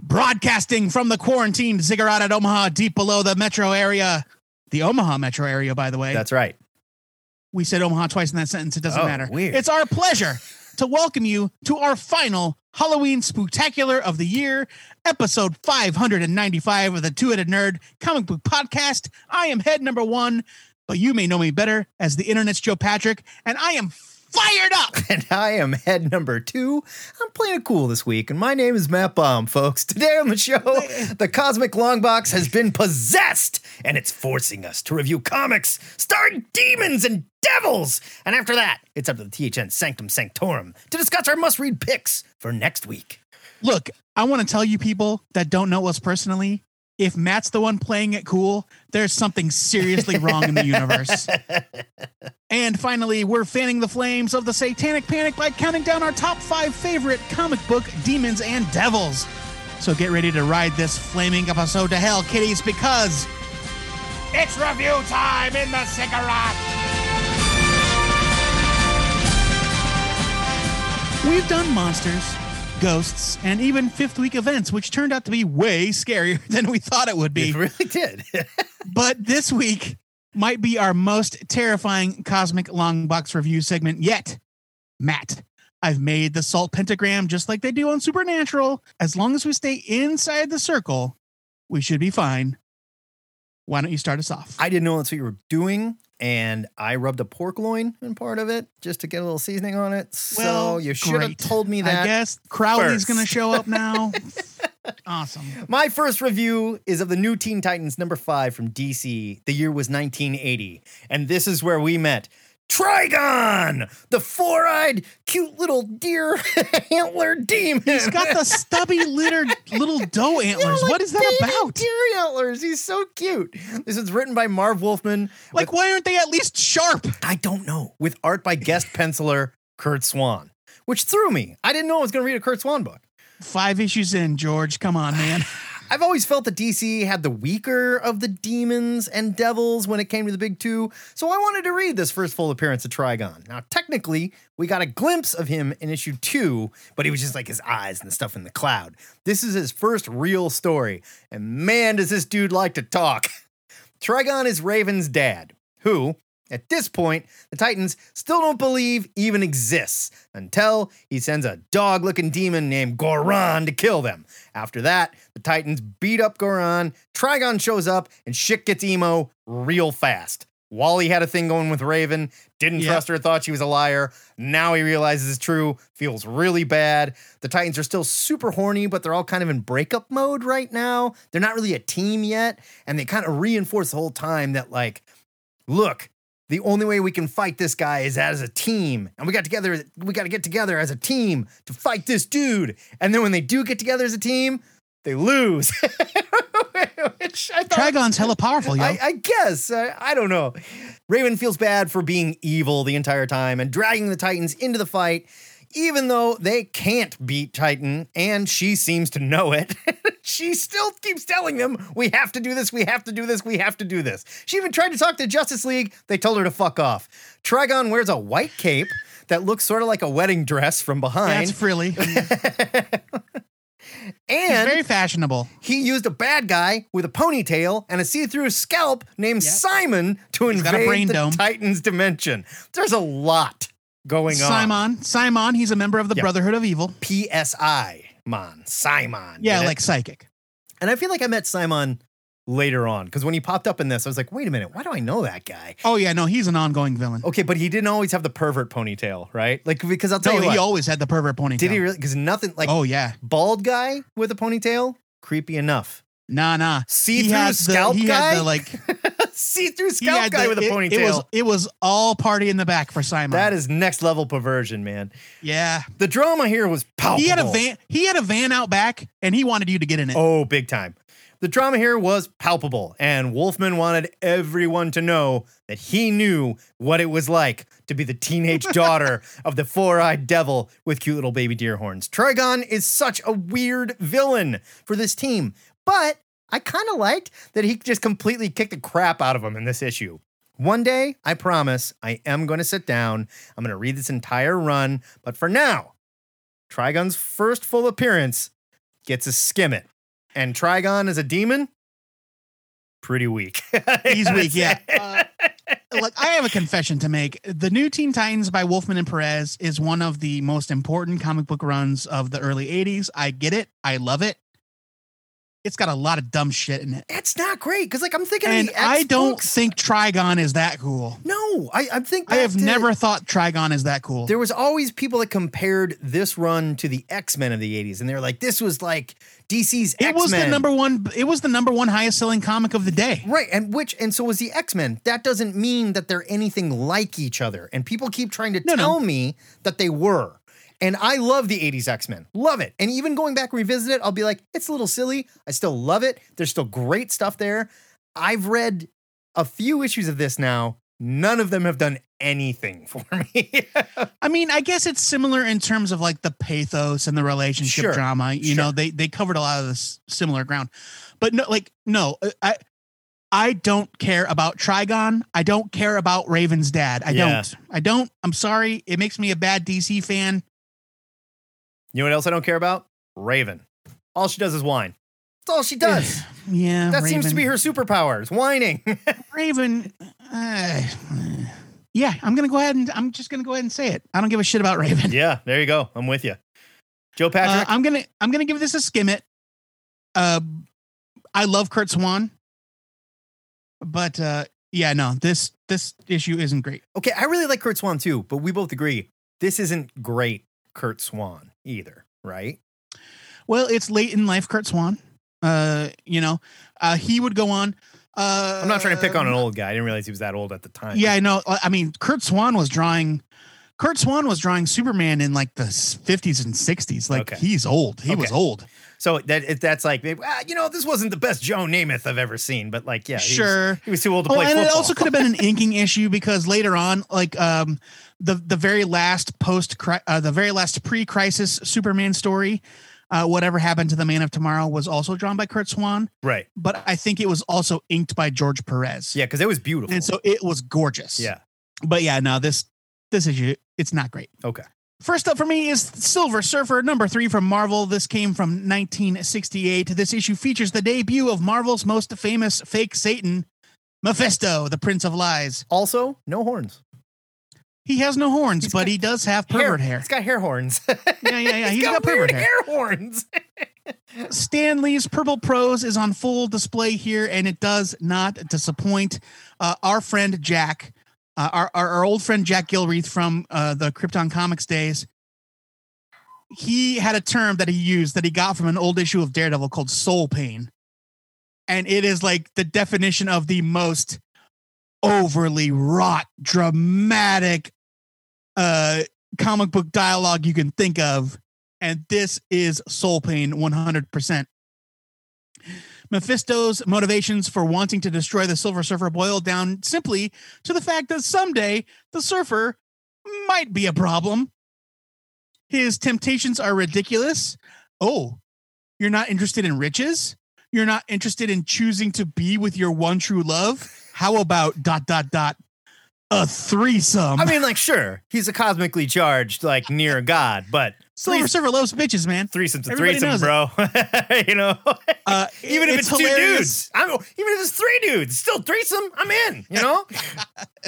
Broadcasting from the quarantined ziggurat at Omaha, deep below the metro area. The Omaha metro area, by the way. That's right. we said Omaha twice in that sentence. It doesn't Oh, matter. weird. It's our pleasure to welcome you to our final Halloween spectacular of the year, episode 595 of the Two Headed Nerd comic book podcast. I am head number one, but you may know me better as the internet's Joe Patrick, and I am fired up. And I am head number two. I'm playing it cool this week, and my name is Matt Baum, folks. Today on the show, the Cosmic Longbox has been possessed, and it's forcing us to review comics starring demons and devils. And after that, it's up to the THN Sanctum Sanctorum to discuss our must read picks for next week. Look, I want to tell you people that don't know us personally. If Matt's the one playing it cool, there's something seriously wrong in the universe. And finally, we're fanning the flames of the satanic panic by counting down our top five favorite comic book demons and devils. So get ready to ride this flaming episode to hell, kiddies, because it's review time in the ziggurat. We've done monsters, ghosts, and even fifth week events, which turned out to be way scarier than we thought it would be. It really did. But this week might be our most terrifying cosmic long box review segment yet. Matt, I've made the salt pentagram just like they do on Supernatural. As long as we stay inside the circle, we should be fine. Why don't you start us off? I didn't know that's what you were doing, and I rubbed a pork loin in part of it just to get a little seasoning on it. So Well, you should have told me that. I guess Crowley's going to show up now. awesome. My first review is of the New Teen Titans number five from DC. The year was 1980. And this is where we met Trigon, the four eyed, cute little deer antler demon. He's got the stubby litter little doe antlers. what is that about? Deer antlers. He's so cute. This is written by Marv Wolfman. Like, why aren't they at least sharp? I don't know. With art by guest penciler Curt Swan, which threw me. I didn't know I was going to read a Curt Swan book. Five issues in, George. Come on, man. I've always felt that DC had the weaker of the demons and devils when it came to the big two, so I wanted to read this first full appearance of Trigon. Now, technically, we got a glimpse of him in issue two, but he was just like his eyes and the stuff in the cloud. This is his first real story, and man, does this dude like to talk. Trigon is Raven's dad, who, at this point, the Titans still don't believe even exists until he sends a dog looking demon named Goran to kill them. After that, the Titans beat up Goran, Trigon shows up, and shit gets emo real fast. Wally had a thing going with Raven, didn't Yep. trust her, thought she was a liar. Now he realizes it's true, feels really bad. The Titans are still super horny, but they're all kind of in breakup mode right now. They're not really a team yet, and they kind of reinforce the whole time that, like, look, the only way we can fight this guy is as a team. And we got together, we got to get together as a team to fight this dude. And then when they do get together as a team, they lose. Which I thought, Trigon's hella powerful, yo. I, I guess. I, I don't know. Raven feels bad for being evil the entire time and dragging the Titans into the fight, even though they can't beat Titan, and she seems to know it. she still keeps telling them, we have to do this, we have to do this, we have to do this. She even tried to talk to Justice League. They told her to fuck off. Trigon wears a white cape that looks sort of like a wedding dress from behind. That's frilly. He's and very fashionable. he used a bad guy with a ponytail and a see-through scalp named Yep. Psimon to He's invade brain the dome. Titans dimension. There's a lot going on. Psimon. Psimon, he's a member of the Yeah. Brotherhood of Evil. PSI, man, Psimon. Yeah, Get it? like psychic. and I feel like I met Psimon later on because when he popped up in this, I was like, wait a minute, why do I know that guy? Oh yeah, no, he's an ongoing villain. Okay, but he didn't always have the pervert ponytail, right? Like because I'll tell you. no, you he what, always had the pervert ponytail. did he really? Because nothing like oh yeah. bald guy with a ponytail, creepy enough. Nah, nah. See-through He had the- scalp he guy? Had the, like See-through scalp guy the- with a it- ponytail. It, was it was all party in the back for Psimon. That is next level perversion, man. yeah. The drama here was palpable. He had a van. He had a van out back, and he wanted you to get in it. Oh, big time. The drama here was palpable, and Wolfman wanted everyone to know that he knew what it was like to be the teenage daughter of the four eyed devil with cute little baby deer horns. Trigon is such a weird villain for this team, but I kind of liked that he just completely kicked the crap out of him in this issue. One day, I promise, I am going to sit down. I'm going to read this entire run, but for now, Trigon's first full appearance gets a skim it. And Trigon is a demon, pretty weak. He's weak, yeah. Uh, Look, I have a confession to make. The new Teen Titans by Wolfman and Perez is one of the most important comic book runs of the early 80s. I get it. I love it. It's got a lot of dumb shit in it. It's not great because, like, I'm thinking of And I don't think Trigon is that cool. No, I, I think I have never thought Trigon is that cool. There was always people that compared this run to the X Men of the '80s, and they were like, "This was like DC's It X was the number one. It was the number one highest selling comic of the day. Right, and which and so was the X Men. That doesn't mean that they're anything like each other. And people keep trying to No, no. tell me that they were. And I love the 80s X Men. Love it. And even going back and revisit it, I'll be like, it's a little silly. I still love it. There's still great stuff there. I've read a few issues of this now. None of them have done anything for me. I mean, I guess it's similar in terms of like the pathos and the relationship Sure, drama. You sure. know, they they covered a lot of this similar ground, but no, like no, uh, I I don't care about Trigon. I don't care about Raven's dad. I Yeah. don't. I don't. I'm sorry. It makes me a bad DC fan. You know what else I don't care about? Raven. All she does is whine. That's all she does. Yeah, that seems to be her superpower, is whining. Raven. Uh, yeah, I'm gonna go ahead and I'm just gonna go ahead and say it. I don't give a shit about Raven. yeah, there you go. I'm with you. Joe Uh, Patrick. I'm gonna I'm gonna give this a skim it. Uh, I love Curt Swan, but uh, yeah, no this this issue isn't great. Okay, I really like Curt Swan too, but we both agree this isn't great Curt Swan either, right? Well, it's late in life, Curt Swan. Uh, you know, uh, he would go on. Uh, I'm not trying to pick on an old guy. I didn't realize he was that old at the time. Yeah, I know. I mean, Curt Swan was drawing. Curt Swan was drawing Superman in like the 50s and 60s. Like Okay. he's old. He was old. So that that's like, ah, you know, this wasn't the best Joe Namath I've ever seen, but like, yeah, he was- Sure. he was too old to Oh, play and football. it also could have been an inking issue because later on, like um, the the very last post, uh, the very last pre-crisis Superman story, uh, whatever happened to the Man of Tomorrow was also drawn by Curt Swan, right. but I think it was also inked by George Perez. Yeah, because it was beautiful. and so it was gorgeous. yeah. but yeah, no, this this issue it's not great. Okay. First up for me is Silver Surfer number three from Marvel. This came from 1968. This issue features the debut of Marvel's most famous fake Satan, Mephisto, the Prince of Lies. Also, no horns. He has no horns, He's but got he does have pervert hair. He's got hair horns. Yeah, yeah, yeah. he's He's got, got pervert hair. hair horns. Stan Lee's Purple Prose is on full display here, and it does not disappoint. Uh, our friend Jack, uh, our, our our old friend Jack Gilreath from uh, the Krypton Comics days, he had a term that he used that he got from an old issue of Daredevil called soul pain, and it is like the definition of the most overly wrought, dramatic uh, comic book dialogue you can think of and this is Soul Pain 100%. Mephisto's motivations for wanting to destroy the Silver Surfer boil down simply to the fact that someday the Surfer might be a problem. His temptations are ridiculous. Oh, you're not interested in riches? You're not interested in choosing to be with your one true love? How about dot dot dot a threesome? I mean, like, sure, he's a cosmically charged, like, near God, but Silver threes- Surfer loves bitches, man. threesome's a Everybody threesome, bro. you know? Uh, even if it's, two dudes. I'm, even if it's three dudes, still threesome, I'm in, you know?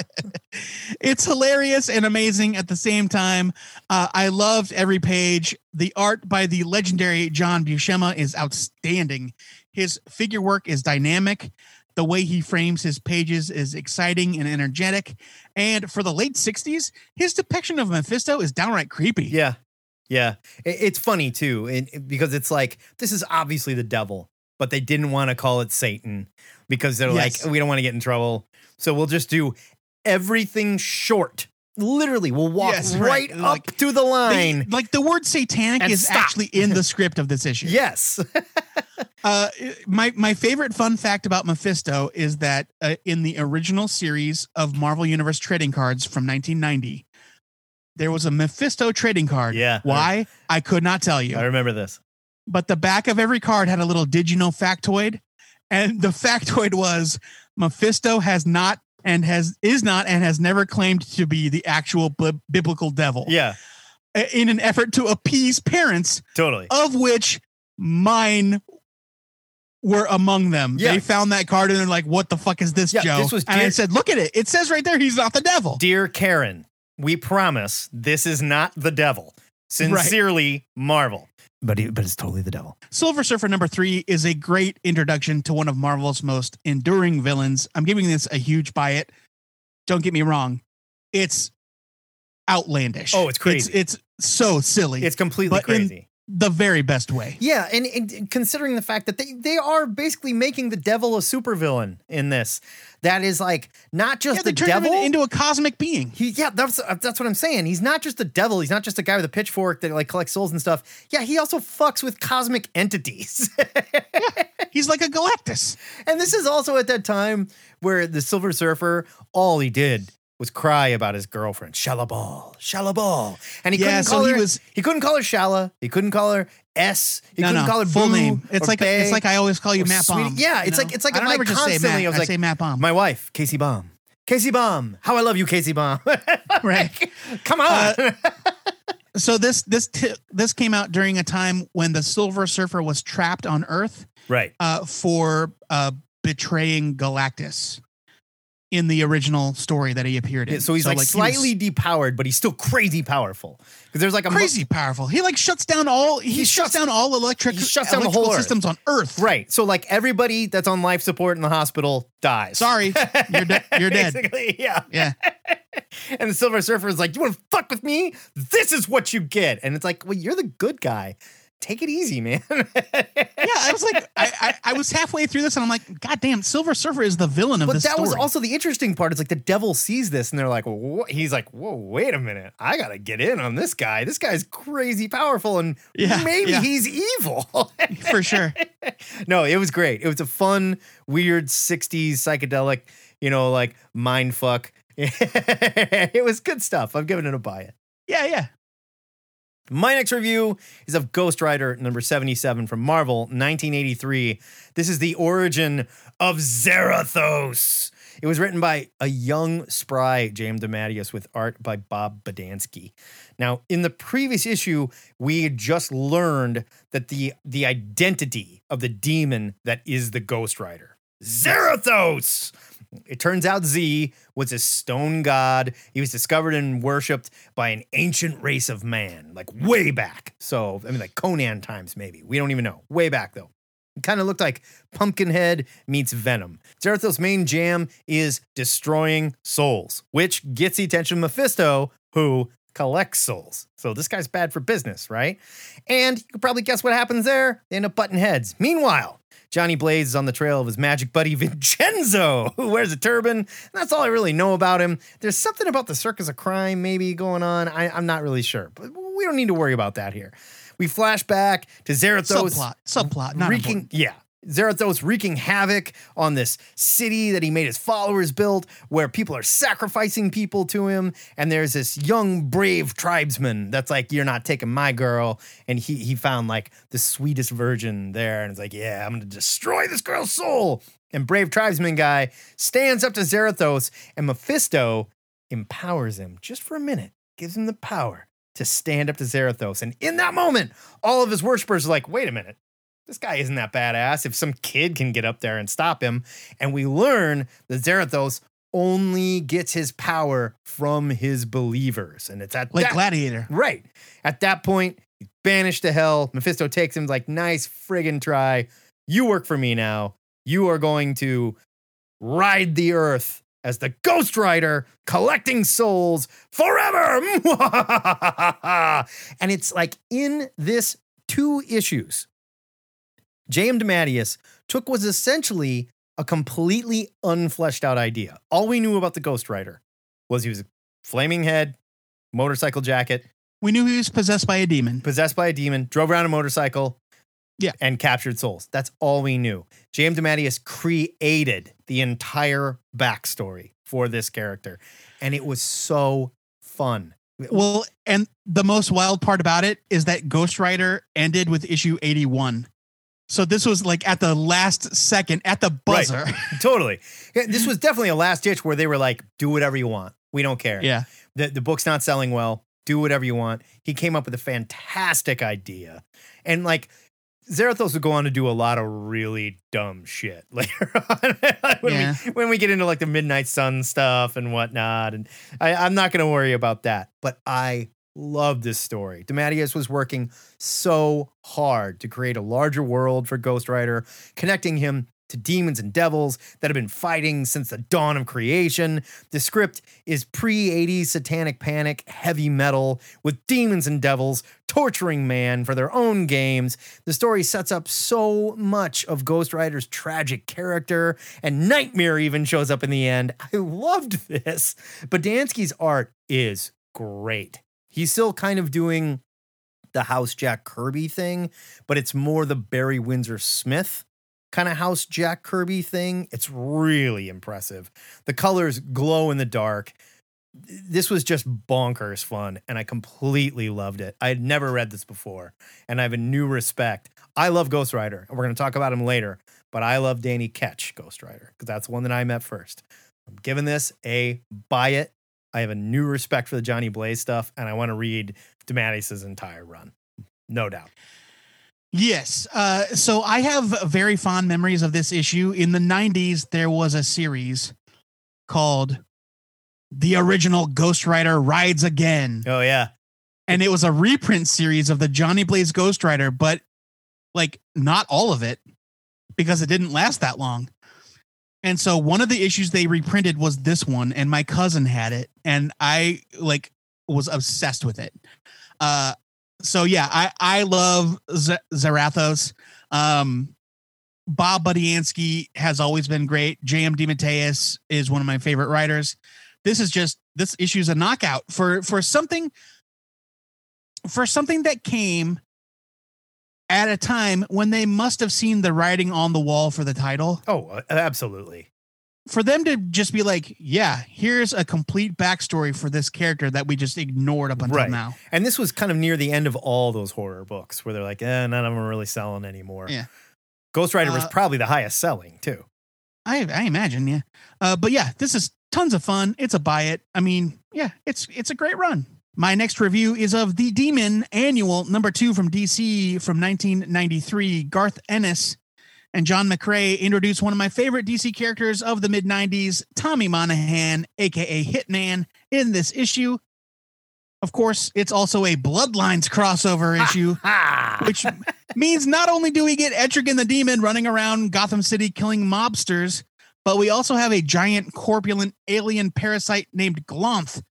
it's hilarious and amazing at the same time. Uh, I loved every page. The art by the legendary John Buscema is outstanding. His figure work is dynamic. The way he frames his pages is exciting and energetic. And for the late 60s, his depiction of Mephisto is downright creepy. Yeah. Yeah. It's funny too, it- because it's like, this is obviously the devil, but they didn't want to call it Satan because they're Yes. like, we don't want to get in trouble. So we'll just do everything short literally will walk Yes, right, right. up Like, to the line. like the word satanic is stop. actually in the script of this issue. yes. Uh, my my favorite fun fact about Mephisto is that uh, in the original series of Marvel Universe trading cards from 1990, there was a Mephisto trading card. Yeah. Why? I could not tell you. I remember this. But the back of every card had a little did you know factoid, and the factoid was Mephisto has not and has is not and has never claimed to be the actual bib- biblical devil. Yeah, In an effort to appease parents totally. of which mine were among them. Yeah. They found that card and they're like, "What the fuck is this, Yeah, Joe?" this was and I said, "Look at it. It says right there, he's not the devil." Dear Karen, we promise this is not the devil. Sincerely, Marvel. But, he, but it's totally the devil. Silver Surfer number three is a great introduction to one of Marvel's most enduring villains. I'm giving this a huge buy it. Don't get me wrong, it's outlandish. Oh, it's crazy. It's, it's so silly. It's completely But in- crazy. The very best way. Yeah, and, and considering the fact that they, they are basically making the devil a supervillain in this, that is like not just Yeah, the devil. into a cosmic being. he, yeah, that's that's what I'm saying. He's not just the devil. He's not just a guy with a pitchfork that like collects souls and stuff. Yeah, he also fucks with cosmic entities. He's like a Galactus. and this is also at that time where the Silver Surfer, all he did was cry about his girlfriend, Shalla-Bal, Shala Ball, and he Yeah, couldn't so call he her. was- he couldn't call her Shala. He couldn't call her S. He no, couldn't no, call her full Boo name. It's like Bae. it's like I always call you Matt. Bomb. Yeah, it's like- it's like I don't I ever just say constantly- Matt. I was like, say Matt Bomb. My wife, Casey Baum. Casey Baum. How I love you, Casey Baum. right. Come on. So this this t- this came out during a time when the Silver Surfer was trapped on Earth right. uh, for uh, betraying Galactus in the original story that he appeared in. Yeah, so he's like, he was slightly depowered, but he's still crazy powerful. Because there's like a mo- crazy powerful. He like shuts down all. He, He shuts, shuts- down all electric. he shuts down the whole Earth. systems on Earth. Right. So like everybody that's on life support in the hospital dies. Sorry, you're de- you're dead. Basically, yeah. Yeah. And the Silver Surfer is like, "You want to fuck with me? This is what you get." And it's like, "Well, you're the good guy. Take it easy, man." Yeah, I was like, I, I, I was halfway through this, and I'm like, God damn, Silver Surfer is the villain of But this But that was also the interesting part. It's like the devil sees this and they're like, what? he's like, whoa, wait a minute. I got to get in on this guy. This guy's crazy powerful and Yeah, maybe yeah. he's evil. for sure. no, it was great. It was a fun, weird 60s psychedelic, you know, like mind fuck. it was good stuff. I'm giving it a buy it. Yeah, yeah. My next review is of Ghost Rider number 77 from Marvel, 1983. This is the origin of Zarathos. It was written by a young, spry James DeMatteis with art by Bob Budiansky. Now, in the previous issue, we had just learned that the, the identity of the demon that is the Ghost Rider. Zarathos! It turns out Z was a stone god. He was discovered and worshipped by an ancient race of man, like way back. So, I mean, like Conan times, maybe. We don't even know. Way back, though. It kind of looked like Pumpkinhead meets Venom. Zarathos' main jam is destroying souls, which gets the attention of Mephisto, who collects souls. So this guy's bad for business, right? And you can probably guess what happens there. They end up butting heads. Meanwhile, Johnny Blaze is on the trail of his magic buddy Vincenzo, who wears a turban. And that's all I really know about him. There's something about the circus of crime maybe going on. I, I'm not really sure, but we don't need to worry about that here. We flash back to Zarathos Subplot, subplot, not important. yeah. Zarathos wreaking havoc on this city that he made his followers build, where people are sacrificing people to him. And there's this young, brave tribesman that's like, You're not taking my girl. And he he found like the sweetest virgin there. And it's like, Yeah, I'm gonna destroy this girl's soul. And brave tribesman guy stands up to Zarathos, and Mephisto empowers him just for a minute, gives him the power to stand up to Zarathos. And in that moment, all of his worshippers are like, wait a minute, this guy isn't that badass. If some kid can get up there and stop him, and we learn that Zarathos only gets his power from his believers. And it's at Like that, Gladiator. Right. At that point, he's banished to hell. Mephisto takes him, like, nice friggin' try. You work for me now. You are going to ride the earth as the Ghost Rider, collecting souls forever. and it's like in this two issues, J.M. DeMatteis took was essentially a completely unfleshed out idea. All we knew about the Ghost Rider was he was a flaming head, motorcycle jacket, We knew he was possessed by a demon. possessed by a demon, drove around a motorcycle, Yeah. and captured souls. That's all we knew. J.M. DeMatteis created the entire backstory for this character, and it was so fun. Well, and the most wild part about it is that Ghost Rider ended with issue 81. So this was like at the last second, at the Right. buzzer. totally. Yeah, This was definitely a last ditch where they were like, "Do whatever you want. We don't care. yeah. The the book's not selling well. Do whatever you want." He came up with a fantastic idea, and like. Zarathos would go on to do a lot of really dumb shit later on when, Yeah. we, when we get into like the Midnight Sun stuff and whatnot. And I, I'm not going to worry about that. But I love this story. DeMatteis was working so hard to create a larger world for Ghost Rider, connecting him to demons and devils that have been fighting since the dawn of creation. The script is pre 80s satanic panic heavy metal with demons and devils torturing man for their own games. The story sets up so much of Ghost Rider's tragic character, and Nightmare even shows up in the end. I loved this. Budiansky's art is great. He's still kind of doing the House Jack Kirby thing, but it's more the Barry Windsor Smith kind of House Jack Kirby thing. It's really impressive. The colors glow in the dark. This was just bonkers fun, and I completely loved it. I had never read this before, and I have a new respect. I love Ghost Rider, and we're going to talk about him later, but I love Danny Ketch Ghost Rider because that's the one that I met first. I'm giving this a buy it. I have a new respect for the Johnny Blaze stuff, and I want to read DeMatteis' entire run. No doubt. Yes. Uh, so I have very fond memories of this issue. In the 90s, there was a series called The Original Ghost Rider Rides Again. Oh, yeah. And it was a reprint series of the Johnny Blaze Ghost Rider, but like not all of it because it didn't last that long. And so one of the issues they reprinted was this one, and my cousin had it, and I like was obsessed with it. Uh, so yeah, I I love Z- Zarathos. Um, Bob Budiansky has always been great. J.M. DeMatteis is one of my favorite writers. This is just this issue's a knockout for for something for something that came at a time when they must have seen the writing on the wall for the title. Oh, uh, absolutely. For them to just be like, yeah, here's a complete backstory for this character that we just ignored up until Right. now. And this was kind of near the end of all those horror books where they're like, eh, none of them are really selling anymore. Yeah. Ghost Rider was Uh, probably the highest selling, too. I I imagine, yeah. Uh, but yeah, this is tons of fun. It's a buy it. I mean, yeah, it's it's a great run. My next review is of the Demon Annual number two from DC from 1993. Garth Ennis and John McCrae introduced one of my favorite DC characters of the mid 90s, Tommy Monahan, aka Hitman, in this issue. Of course, it's also a Bloodlines crossover issue which means not only do we get Etrigan the Demon running around Gotham City killing mobsters, but we also have a giant corpulent alien parasite named Glonth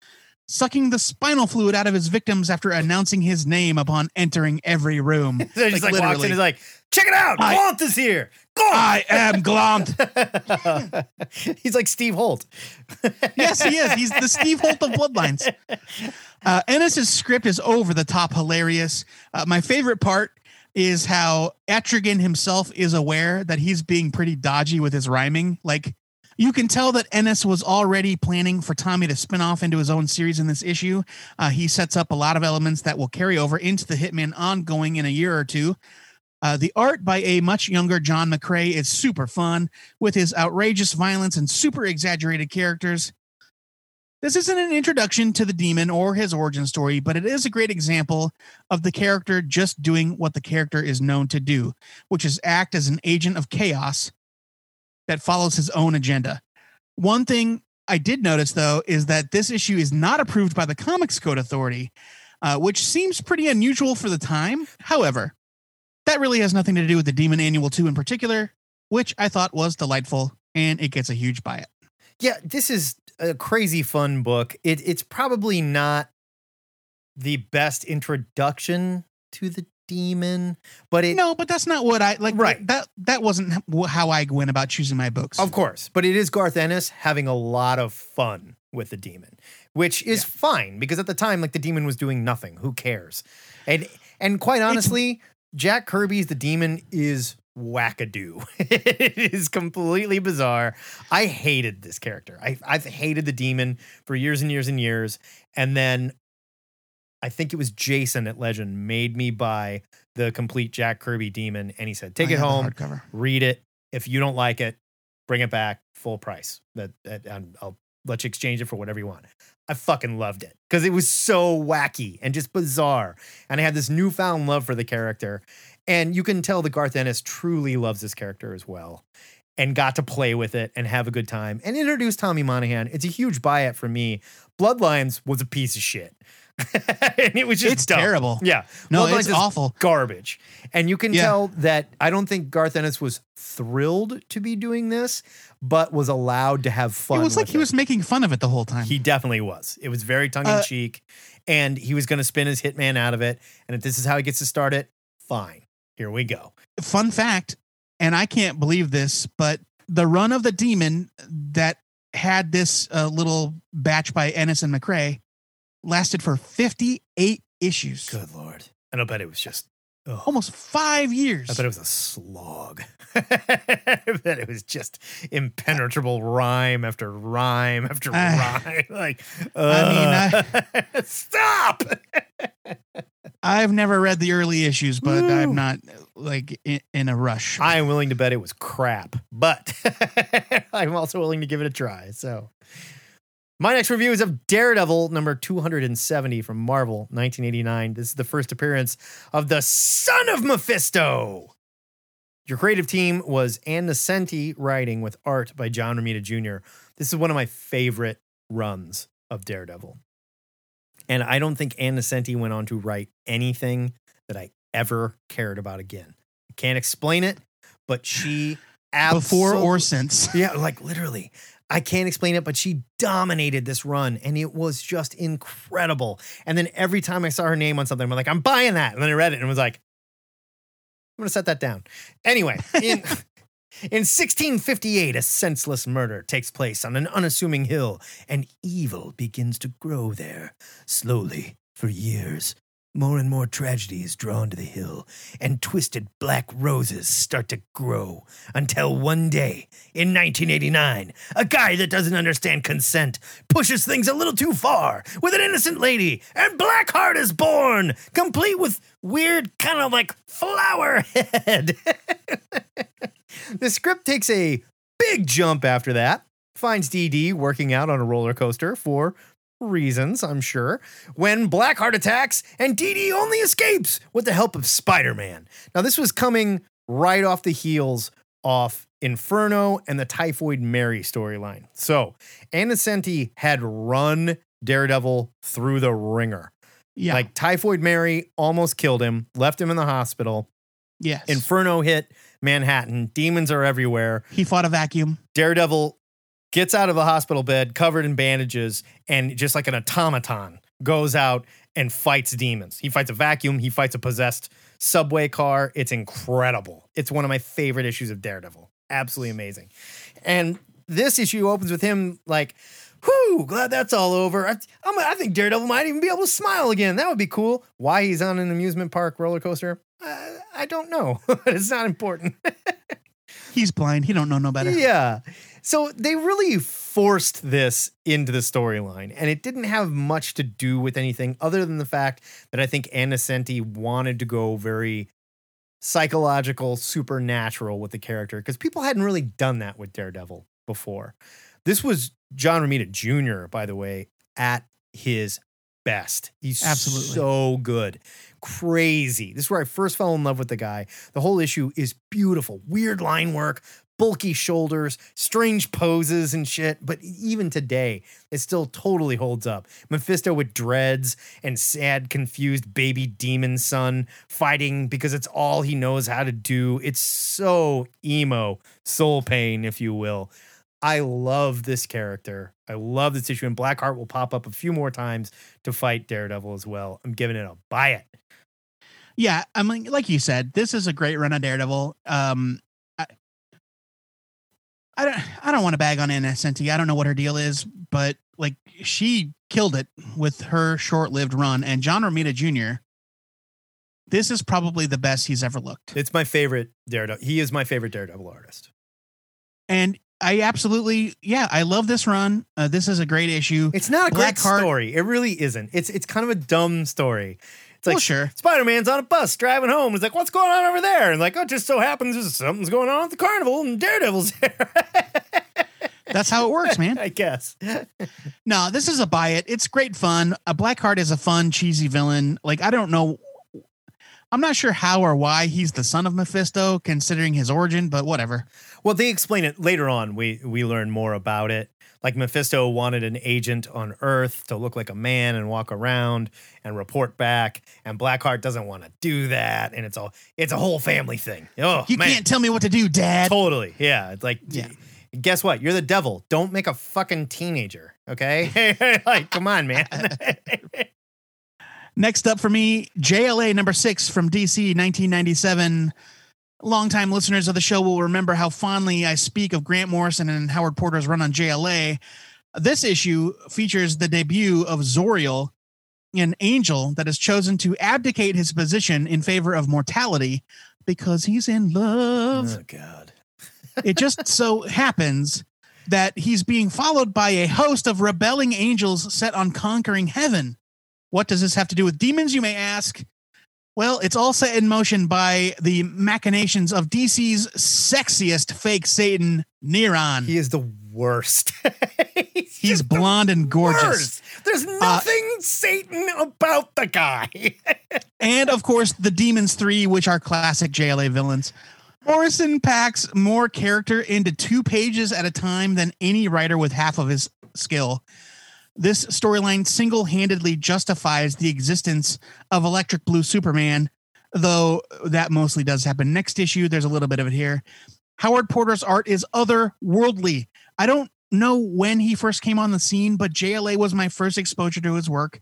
sucking the spinal fluid out of his victims after announcing his name upon entering every room. So he just like, walks in and like, check it out. I- Gaunt is here. I am Glonth. He's like Steve Holt. yes, he is. He's the Steve Holt of Bloodlines. Uh, Ennis's script is over the top hilarious. Uh, my favorite part is how Etrigan himself is aware that he's being pretty dodgy with his rhyming. Like, you can tell that Ennis was already planning for Tommy to spin off into his own series in this issue. Uh, he sets up a lot of elements that will carry over into the Hitman ongoing in a year or two. Uh, the art by a much younger John McCrae is super fun with his outrageous violence and super exaggerated characters. This isn't an introduction to the demon or his origin story, but it is a great example of the character just doing what the character is known to do, which is act as an agent of chaos that follows his own agenda. One thing I did notice, though, is that this issue is not approved by the Comics Code Authority, uh, which seems pretty unusual for the time. However, that really has nothing to do with the Demon Annual 2 in particular, which I thought was delightful, and it gets a huge buy it. Yeah, this is a crazy fun book. It, it's probably not the best introduction to the demon, but it no, but that's not what I like. Right. That that wasn't how I went about choosing my books. Of course, but it is Garth Ennis having a lot of fun with the demon, which is fine because at the time, like the demon was doing nothing. Who cares? And and quite honestly, Jack Kirby's the demon is wackadoo. it is completely bizarre. I hated this character. I I've hated the demon for years and years and years. And then I think it was Jason at Legend made me buy the complete Jack Kirby demon, and he said, "Take I it home, read it. If you don't like it, bring it back full price. That, that I'll let you exchange it for whatever you want." I fucking loved it because it was so wacky and just bizarre, and I had this newfound love for the character. And you can tell that Garth Ennis truly loves this character as well, and got to play with it and have a good time and introduce Tommy Monahan. It's a huge buy it for me. Bloodlines was a piece of shit. and it was just It's dumb. terrible. Yeah. No, Bloodlines it's awful. Garbage. And you can Yeah. tell that I don't think Garth Ennis was thrilled to be doing this, but was allowed to have fun. It was like he was making fun of it the whole time. He definitely was. It was very tongue in cheek, and he was going to spin his hitman out of it. And if this is how he gets to start it, fine. Here we go. Fun fact, and I can't believe this, but the run of the demon that had this uh, little batch by Ennis and McCrae lasted for 58 issues. Good lord. And I bet it was just. Almost five years. I bet it was a slog. I bet it was just impenetrable rhyme after rhyme after rhyme. Like, I uh, stop. I've never read the early issues, but Woo. I'm not like in, in a rush. I am willing to bet it was crap, but I'm also willing to give it a try. So, my next review is of Daredevil number 270 from Marvel 1989. This is the first appearance of the son of Mephisto. Your creative team was Ann Nocenti writing with art by John Romita Jr. This is one of my favorite runs of Daredevil. And I don't think Ann Nocenti went on to write anything that I ever cared about again. I can't explain it, but she Before or since. yeah, like literally. I can't explain it, but she dominated this run and it was just incredible. And then every time I saw her name on something, I'm like, I'm buying that. And then I read it and was like, I'm going to set that down. Anyway, in, in 1658, a senseless murder takes place on an unassuming hill, and evil begins to grow there, slowly, for years. More and more tragedy is drawn to the hill, and twisted black roses start to grow until one day, in 1989, a guy that doesn't understand consent pushes things a little too far with an innocent lady, and Blackheart is born, complete with weird, kind of like flower head. the script takes a big jump after that, finds DD working out on a roller coaster for reasons, I'm sure, when Blackheart attacks and DD only escapes with the help of Spider Man. Now, this was coming right off the heels off Inferno and the Typhoid Mary storyline. So, Innocenti had run Daredevil through the ringer. Yeah. Like, Typhoid Mary almost killed him, left him in the hospital. yes. Inferno hit Manhattan. Demons are everywhere. he fought a vacuum. Daredevil gets out of the hospital bed covered in bandages and just like an automaton goes out and fights demons. He fights a vacuum, he fights a possessed subway car. It's incredible. It's one of my favorite issues of Daredevil. Absolutely amazing. And this issue opens with him like, whew, glad that's all over. I, I'm, I think Daredevil might even be able to smile again. That would be cool. Why he's on an amusement park roller coaster, uh, I don't know. it's not important. He's blind. He don't know no better. Yeah. So they really forced this into the storyline, and it didn't have much to do with anything other than the fact that I think Ann Nocenti wanted to go very psychological, supernatural with the character because people hadn't really done that with Daredevil before. This was John Romita Jr., by the way, at his best. He's Absolutely. so good. Crazy. This is where I first fell in love with the guy. The whole issue is beautiful. Weird line work, bulky shoulders, strange poses and shit. But even today, it still totally holds up. Mephisto with dreads and sad, confused baby demon son fighting because it's all he knows how to do. It's so emo, soul pain, if you will. I love this character. I love this issue, and Blackheart will pop up a few more times to fight Daredevil as well. I'm giving it a buy it. Yeah, I mean, like you said, this is a great run on Daredevil. Um, I, don't, I don't want to bag on Innocenti. I don't know what her deal is, but like she killed it with her short-lived run. And John Romita Jr. This is probably the best he's ever looked. It's my favorite Daredevil. He is my favorite Daredevil artist. And I absolutely, yeah, I love this run. Uh, this is a great issue. It's not a great Blackheart- story. It really isn't. It's it's kind of a dumb story. It's like well, sure. Spider Man's on a bus driving home. He's like, "What's going on over there?" And like, "Oh, it just so happens there's something's going on at the carnival, and Daredevil's there." That's how it works, man. I guess. No, this is a buy it. It's great fun. A Blackheart is a fun, cheesy villain. Like I don't know. I'm not sure how or why he's the son of Mephisto, considering his origin, but whatever. Well, they explain it later on. We we learn more about it. Like Mephisto wanted an agent on Earth to look like a man and walk around and report back, and Blackheart doesn't want to do that, and it's all it's a whole family thing. Oh, You man. can't tell me what to do, Dad. Totally. Yeah. It's like, Yeah. guess what? You're the devil. Don't make a fucking teenager. Okay. like, come on, man. Next up for me, JLA number six from DC 1997. Longtime listeners of the show will remember how fondly I speak of Grant Morrison and Howard Porter's run on JLA. This issue features the debut of Zauriel, an angel that has chosen to abdicate his position in favor of mortality because he's in love oh, God. it just so happens that he's being followed by a host of rebelling angels set on conquering heaven. What does this have to do with demons, you may ask? Well, it's all set in motion by the machinations of DC's sexiest fake Satan, Neron. He is the worst. He's, He's blonde and gorgeous. Uh, worst. There's nothing Satan about the guy. and of course the demons 3 which are classic jla villains morrison packs more character into two pages at a time than any writer with half of his skill this storyline single-handedly justifies the existence of electric blue superman though that mostly does happen next issue there's a little bit of it here howard porter's art is otherworldly i don't know when he first came on the scene but jla was my first exposure to his work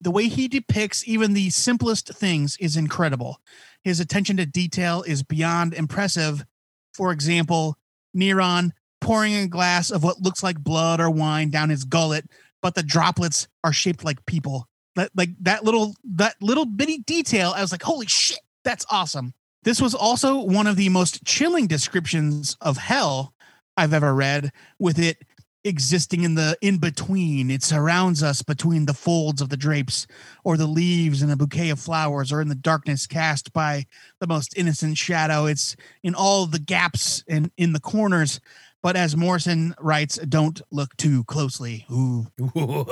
the way he depicts even the simplest things is incredible. His attention to detail is beyond impressive. For example, Neron pouring a glass of what looks like blood or wine down his gullet, but the droplets are shaped like people. That like that little that little bitty detail, I was like, holy shit, that's awesome. This was also one of the most chilling descriptions of hell I've ever read, with it existing in the in between. It surrounds us between the folds of the drapes, or the leaves in a bouquet of flowers, or in the darkness cast by the most innocent shadow. It's in all the gaps and in the corners. But as Morrison writes, don't look too closely. Ooh.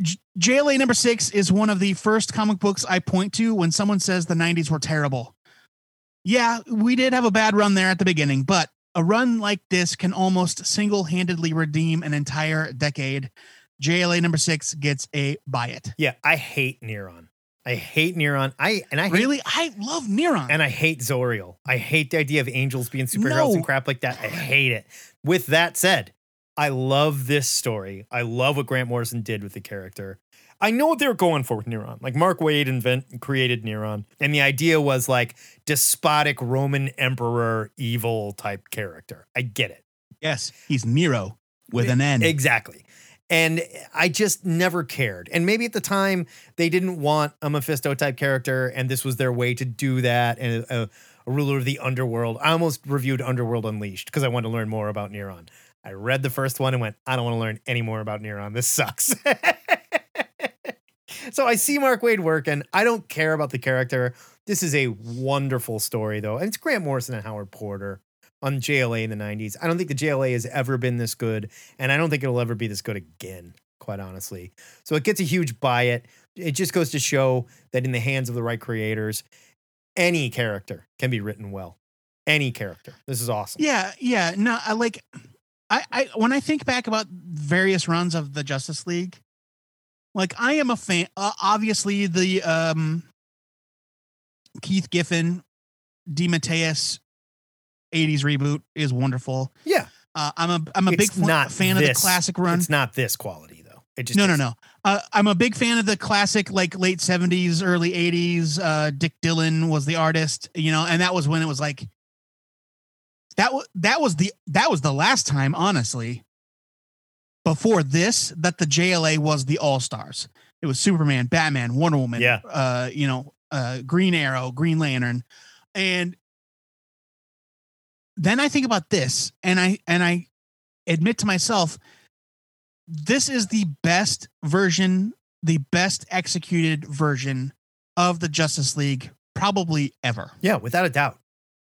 J- JLA number six is one of the first comic books I point to when someone says the 90s were terrible. Yeah, we did have a bad run there at the beginning, but a run like this can almost single handedly redeem an entire decade. JLA number six gets a buy it. yeah, I hate Neron. I hate Neron. I and I hate, Really? I love Neron. and I hate Zauriel. I hate the idea of angels being superheroes No. and crap like that. I hate it. With that said, I love this story. I love what Grant Morrison did with the character. I know what they were going for with Neron. Like Mark Waid invent created Neron, and the idea was like despotic Roman emperor evil type character. I get it. yes, he's Nero with an N. Exactly. And I just never cared. And maybe at the time they didn't want a Mephisto type character, and this was their way to do that. And a, a ruler of the underworld. I almost reviewed Underworld Unleashed because I wanted to learn more about Neron. I read the first one and went, I don't want to learn any more about Neron. This sucks. so I see Mark Waid work, and I don't care about the character. This is a wonderful story, though. And it's Grant Morrison and Howard Porter on JLA in the 90s. I don't think the JLA has ever been this good, and I don't think it'll ever be this good again, quite honestly. So it gets a huge buy it. It just goes to show that in the hands of the right creators, any character can be written well. Any character. This is awesome. Yeah, yeah. No, I like I, I when I think back about various runs of the Justice League, like I am a fan uh, obviously the um Keith Giffen, DeMatteis 80s reboot is wonderful. Yeah. Uh, I'm a I'm a It's big not fan of the classic run. It's not this quality, though. It just No, no, isn't. no. Uh, I'm a big fan of the classic, like late '70s, early '80s. Uh, Dick Dillin was the artist, you know, and that was when it was like that. Was that was the that was the last time, honestly, before this that the JLA was the All Stars. It was Superman, Batman, Wonder Woman, Yeah. uh, you know, uh, Green Arrow, Green Lantern, and then I think about this, and I and I admit to myself, this is the best version, the best executed version of the Justice League probably ever. Yeah, without a doubt.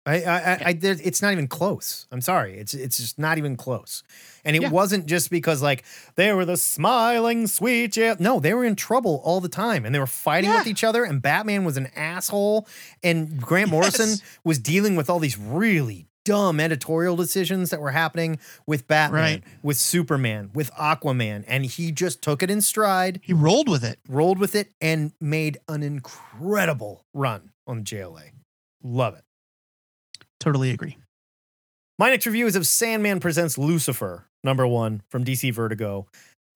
I, I, I, I it's not even close. I'm sorry. It's, it's just not even close. And it Yeah. wasn't just because like they were the smiling sweet. Yeah, no, they were in trouble all the time, and they were fighting with each other. And Batman was an asshole, and Grant Morrison Yes. was dealing with all these really dumb editorial decisions that were happening with Batman, Right. with Superman, with Aquaman, and he just took it in stride, He rolled with it. rolled with it, and made an incredible run on the JLA. Love it. Totally agree. My next review is of Sandman Presents Lucifer, number one from DC Vertigo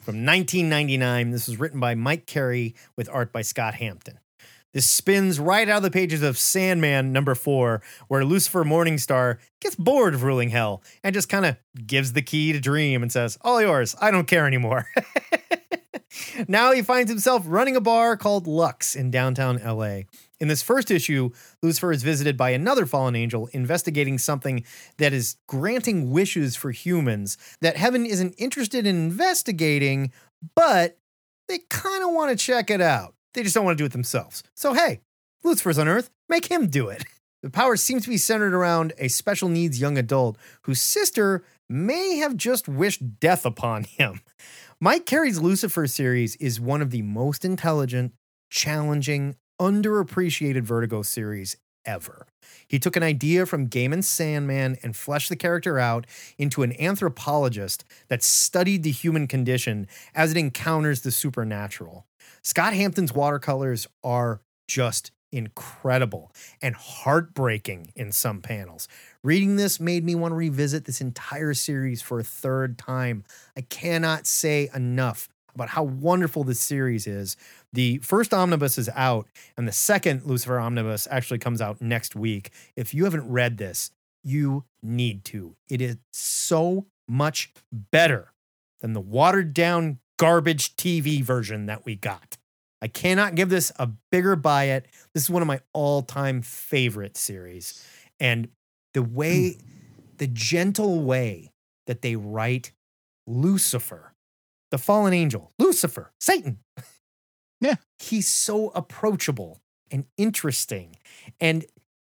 from 1999. This was written by Mike Carey with art by Scott Hampton. This spins right out of the pages of Sandman number four, where Lucifer Morningstar gets bored of ruling hell and just kind of gives the key to Dream and says, All yours, I don't care anymore. now he finds himself running a bar called Lux in downtown LA. In this first issue, Lucifer is visited by another fallen angel investigating something that is granting wishes for humans that heaven isn't interested in investigating, but they kind of want to check it out. They just don't want to do it themselves. So, hey, Lucifer's on Earth, make him do it. The power seems to be centered around a special needs young adult whose sister may have just wished death upon him. Mike Carey's Lucifer series is one of the most intelligent, challenging, underappreciated Vertigo series ever. He took an idea from Gaiman's Sandman and fleshed the character out into an anthropologist that studied the human condition as it encounters the supernatural. Scott Hampton's watercolors are just incredible and heartbreaking in some panels. Reading this made me want to revisit this entire series for a third time. I cannot say enough about how wonderful this series is. The first omnibus is out, and the second Lucifer omnibus actually comes out next week. If you haven't read this, you need to. It is so much better than the watered down garbage TV version that we got. I cannot give this a bigger buy it. This is one of my all time favorite series. And the way, hmm. the gentle way that they write Lucifer, the fallen angel, Lucifer, Satan. Yeah. He's so approachable and interesting and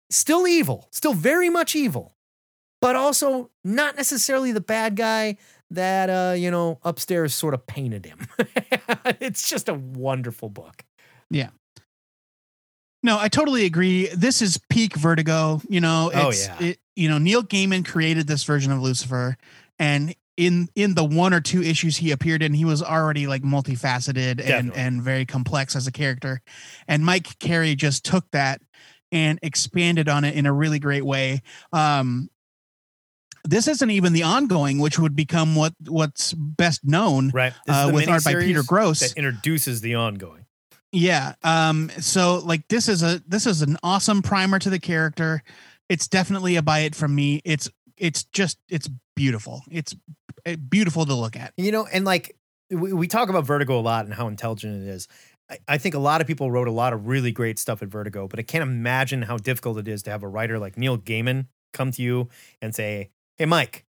still evil, still very much evil, but also not necessarily the bad guy that uh, you know, upstairs sort of painted him. it's just a wonderful book. Yeah. No, I totally agree. This is peak Vertigo. You know, Oh, it's, yeah. it, you know, Neil Gaiman created this version of Lucifer, and in in the one or two issues he appeared in, he was already like multifaceted and and very complex as a character. And Mike Carey just took that and expanded on it in a really great way. Um, this isn't even the ongoing, which would become what what's best known. Right. Uh, with art by Peter Gross. that introduces the ongoing. Yeah. Um. So like this is a this is an awesome primer to the character. It's definitely a buy it from me. It's it's just it's beautiful. It's uh, beautiful to look at. You know, and like we, we talk about Vertigo a lot and how intelligent it is. I, I think a lot of people wrote a lot of really great stuff at Vertigo, but I can't imagine how difficult it is to have a writer like Neil Gaiman come to you and say, "Hey, Mike,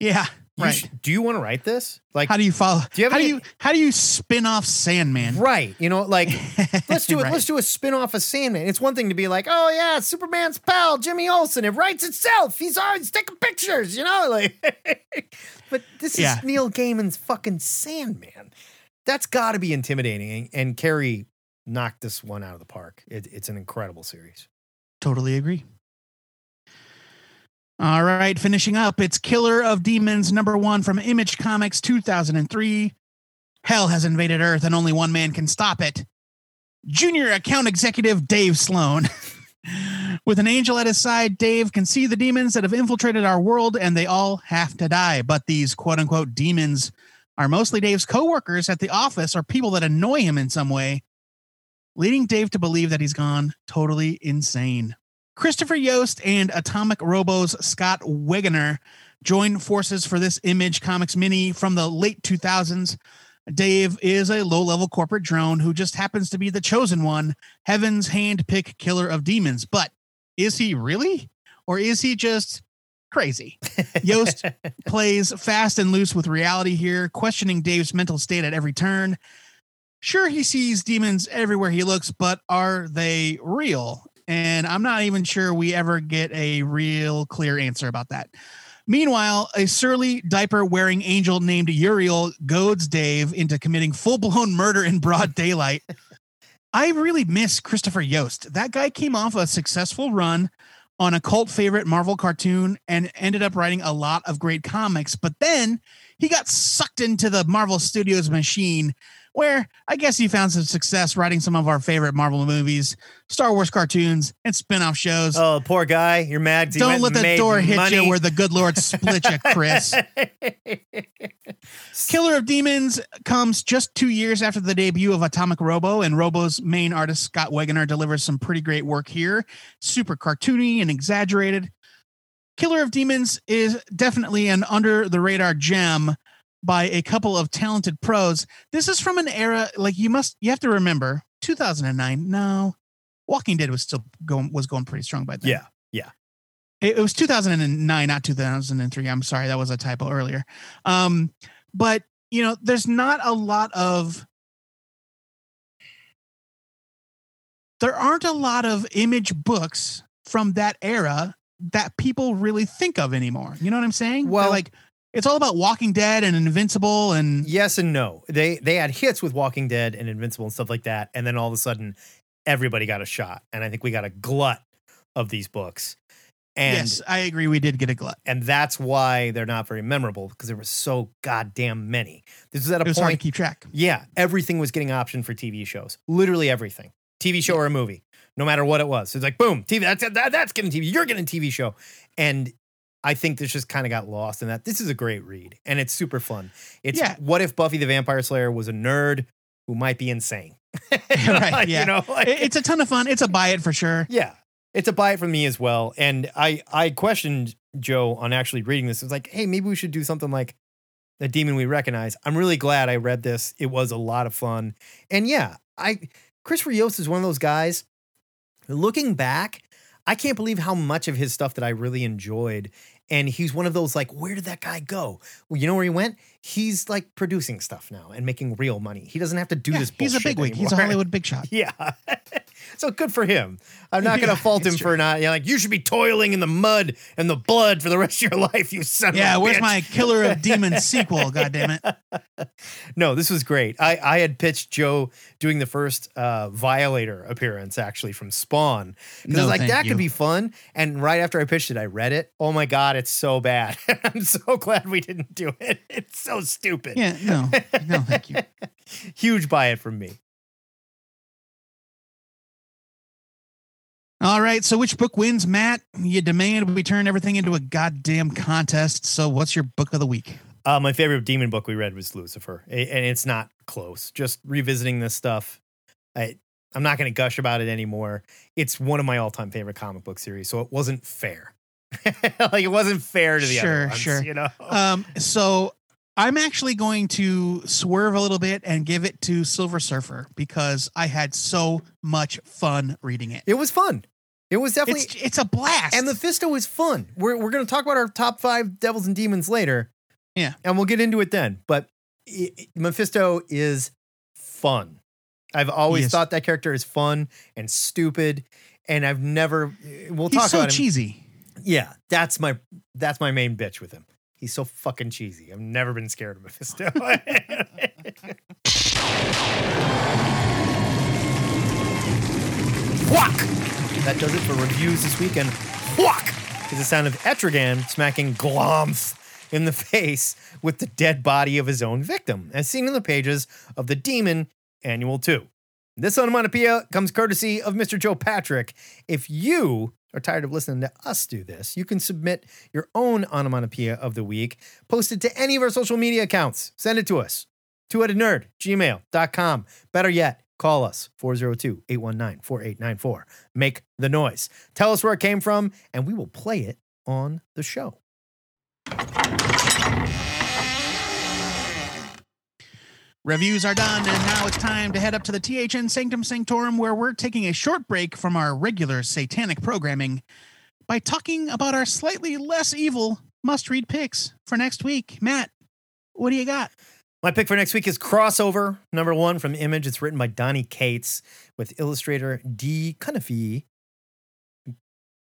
Yeah. you Right. sh- do you want to write this? Like, How do you follow? Do you have how any- do you how do you spin off Sandman? right? You know, like." Let's do it. Right. Let's do a spin off of Sandman. It's one thing to be like, oh yeah, Superman's pal, Jimmy Olsen. It writes itself. He's always taking pictures, you know, like. but this Yeah. is Neil Gaiman's fucking Sandman. That's got to be intimidating. And Carey knocked this one out of the park. It, it's an incredible series. Totally agree. All right, finishing up, it's Killer of Demons number one from Image Comics 2003. Hell has invaded Earth and only one man can stop it. Junior account executive Dave Sloan. With an angel at his side, Dave can see the demons that have infiltrated our world and they all have to die. But these quote unquote demons are mostly Dave's coworkers at the office or people that annoy him in some way, leading Dave to believe that he's gone totally insane. Christopher Yost and Atomic Robo's Scott Wegener join forces for this Image Comics mini from the late 2000s. Dave is a low level corporate drone who just happens to be the chosen one, heaven's hand pick killer of demons. But is he really? Or is he just crazy? Yost plays fast and loose with reality here, questioning Dave's mental state at every turn. Sure, he sees demons everywhere he looks, but are they real? And I'm not even sure we ever get a real clear answer about that. Meanwhile, a surly diaper wearing angel named Uriel goads Dave into committing full blown murder in broad daylight. I really miss Christopher Yost. That guy came off a successful run on a cult favorite Marvel cartoon and ended up writing a lot of great comics, but then he got sucked into the Marvel Studios machine where I guess he found some success writing some of our favorite Marvel movies, Star Wars cartoons, and spin-off shows. Oh, poor guy. You're mad. Don't let the door hit money. you where the good Lord split you, Chris. Killer of Demons comes just two years after the debut of Atomic Robo, and Robo's main artist, Scott Wegener, delivers some pretty great work here. Super cartoony and exaggerated. Killer of Demons is definitely an under the radar gem by a couple of talented pros. This is from an era like you must you have to remember 2009. No, Walking Dead was still going was going pretty strong by then. Yeah, yeah. It, it was 2009, not 2003. I'm sorry, that was a typo earlier. Um, but you know, there's not a lot of there aren't a lot of image books from that era that people really think of anymore. You know what I'm saying? They're Well- like it's all about Walking Dead and Invincible and Yes and no. They they had hits with Walking Dead and Invincible and stuff like that, and then all of a sudden, everybody got a shot, and I think we got a glut of these books, and yes, I agree. We did get a glut. and that's why they're not very memorable because there were so goddamn many. This was at a It was hard to keep track. yeah, everything was getting optioned for TV shows, literally everything, TV show or a movie, no matter what it was. It's like boom, TV. That's that, that's getting TV. You're getting a TV show, and I think this just kind of got lost in that. This is a great read, and it's super fun. It's Yeah. what if Buffy the Vampire Slayer was a nerd who might be insane, right. Yeah. You know, like- it's a ton of fun. It's a buy it for sure. yeah, it's a buy it from me as well. And I I questioned Joe on actually reading this. It was like, hey, maybe we should do something like the demon we recognize. I'm really glad I read this. It was a lot of fun. And yeah, I Chris Yost is one of those guys. Looking back, I can't believe how much of his stuff that I really enjoyed. And he's one of those like, where did that guy go? Well, you know where he went? He's like producing stuff now and making real money. He doesn't have to do Yeah, this. he's a bigwig. He's a. Hollywood big shot. Yeah. so good for him. I'm not Yeah, to fault him it's for not, you know, like, you should be toiling in the mud and the blood for the rest of your life, you son Yeah, of a man. Yeah, where's bitch. my Killer of Demons sequel? God damn it! No, this was great. I, I had pitched Joe doing the first uh, Violator appearance actually from Spawn. Because No, like, that you. could be fun. And right after I pitched it, I read it. Oh my God, it's so bad. I'm so glad we didn't do it. It's so stupid. Yeah, no, no, thank you. Huge buy it from me. All right, so which book wins, Matt? You demand we turn everything into a goddamn contest. So, what's your book of the week? Uh, my favorite demon book we read was Lucifer, and it's not close. Just revisiting this stuff, I I'm not going to gush about it anymore. It's one of my all time favorite comic book series, so it wasn't fair. like it wasn't fair to the Sure, other ones, sure. you know. Um, so I'm actually going to swerve a little bit and give it to Silver Surfer because I had so much fun reading it. it was fun. It was definitely, It's it's a blast. and Mephisto is fun. We're we're going to talk about our top five devils and demons later. Yeah. and we'll get into it then. But i i- Mephisto is fun. I've always Yes. thought that character is fun and stupid, and I've never. We'll he's talk so about him. He's so cheesy. Yeah, that's my that's my main bitch with him. He's so fucking cheesy. I've never been scared of Mephisto. Whack! That does it for reviews this weekend. Whack! Is the sound of Etrigan smacking Glomf in the face with the dead body of his own victim, as seen in the pages of The Demon Annual 2. This onomatopoeia comes courtesy of Mr. Joe Patrick. If you are tired of listening to us do this, you can submit your own onomatopoeia of the week, post it to any of our social media accounts. Send it to us. Two-headed nerd, gmail.com. Better yet, call us 402-819-4894. Make the noise. Tell us where it came from, and we will play it on the show. Reviews are done, and now it's time to head up to the THN Sanctum Sanctorum, where we're taking a short break from our regular satanic programming by talking about our slightly less evil must read picks for next week. Matt, what do you got? My pick for next week is Crossover, number one from Image. It's written by Donny Cates with illustrator D. Cunniffe.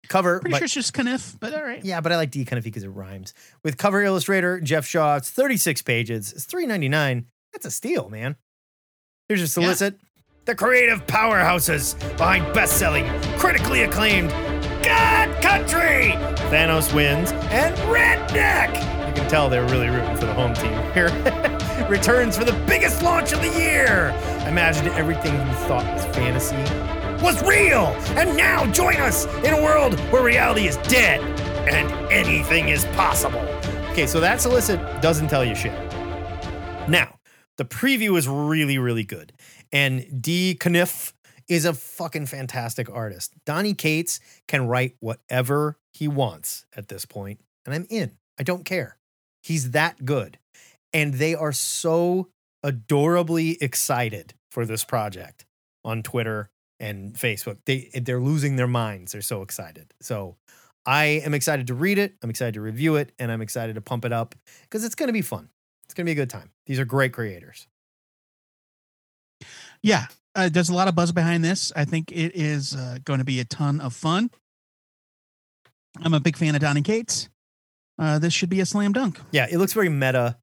Cover. Pretty by- sure it's just Kniff, but all right. Yeah, but I like D. Cunniffe because it rhymes. With cover illustrator Geoff Shaw. It's 36 pages. It's $3.99. That's a steal, man. Here's your solicit. The creative powerhouses behind best-selling, critically acclaimed God Country. Thanos wins and Redneck. You can tell they're really rooting for the home team here. Returns for the biggest launch of the year. Imagine everything you thought was fantasy was real. And now join us in a world where reality is dead and anything is possible. Okay, so that solicit doesn't tell you shit. Now, the preview is really, really good. And D. Kniff is a fucking fantastic artist. Donny Cates can write whatever he wants at this point, and I'm in. I don't care. He's that good. And they are so adorably excited for this project on Twitter and Facebook. They they're losing their minds. They're so excited. So I am excited to read it. I'm excited to review it, and I'm excited to pump it up because it's going to be fun. It's going to be a good time. These are great creators. Yeah, uh, there's a lot of buzz behind this. I think it is uh, going to be a ton of fun. I'm a big fan of Donny Cates. Uh, this should be a slam dunk. Yeah, it looks very meta.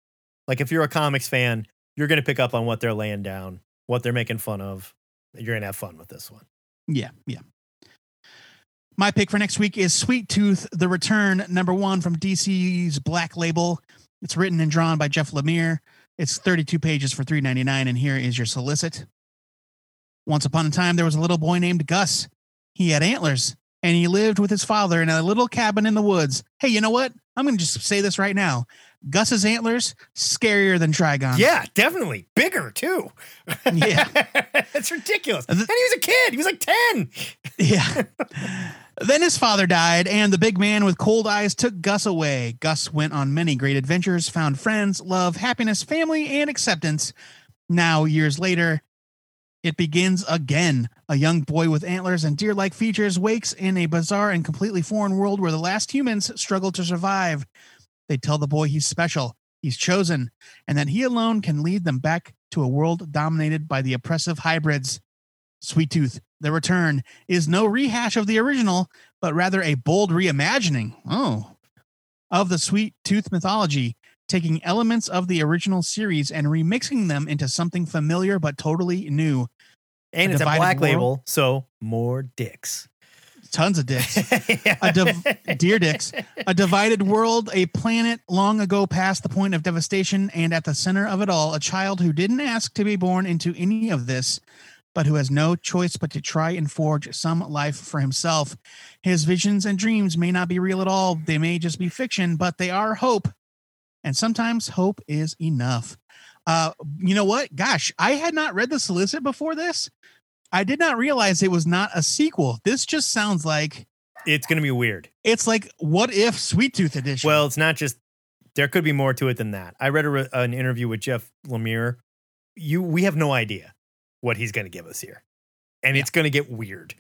Like if you're a comics fan, you're going to pick up on what they're laying down, what they're making fun of. You're going to have fun with this one. Yeah, yeah. My pick for next week is Sweet Tooth: The Return, number one from DC's Black Label. It's written and drawn by Jeff Lemire. It's 32 pages for 3.99, and here is your solicit. Once upon a time, there was a little boy named Gus. He had antlers, and he lived with his father in a little cabin in the woods. Hey, you know what? I'm going to just say this right now. Gus's antlers scarier than Trigon. Yeah, definitely. Bigger too. Yeah. it's ridiculous. And And he was a kid. He was like 10. Yeah. then his father died, and the big man with cold eyes took Gus away. Gus went on many great adventures, found friends, love, happiness, family, and acceptance. Now, years later, it begins again. A young boy with antlers and deer like features wakes in a bizarre and completely foreign world where the last humans struggle to survive. They tell the boy he's special, he's chosen, and that he alone can lead them back to a world dominated by the oppressive hybrids. Sweet Tooth, The Return, is no rehash of the original, but rather a bold reimagining. Oh. Of the Sweet Tooth mythology, taking elements of the original series and remixing them into something familiar but totally new. And A it's a black world. label, so more dicks. Tons of dicks. A div- deer dicks. A divided world, a planet long ago past the point of devastation, and at the center of it all, a child who didn't ask to be born into any of this, but who has no choice but to try and forge some life for himself. His visions and dreams may not be real at all, they may just be fiction, but they are hope. And sometimes hope is enough. Uh, you know what? Gosh, I had not read the solicit before this. I did not realize it was not a sequel. This just sounds like it's going to be weird. it's like what if Sweet Tooth Edition? Well, it's not just, there could be more to it than that. I read a, an interview with Jeff Lemire. You, we have no idea what he's going to give us here. And Yeah. it's going to get weird.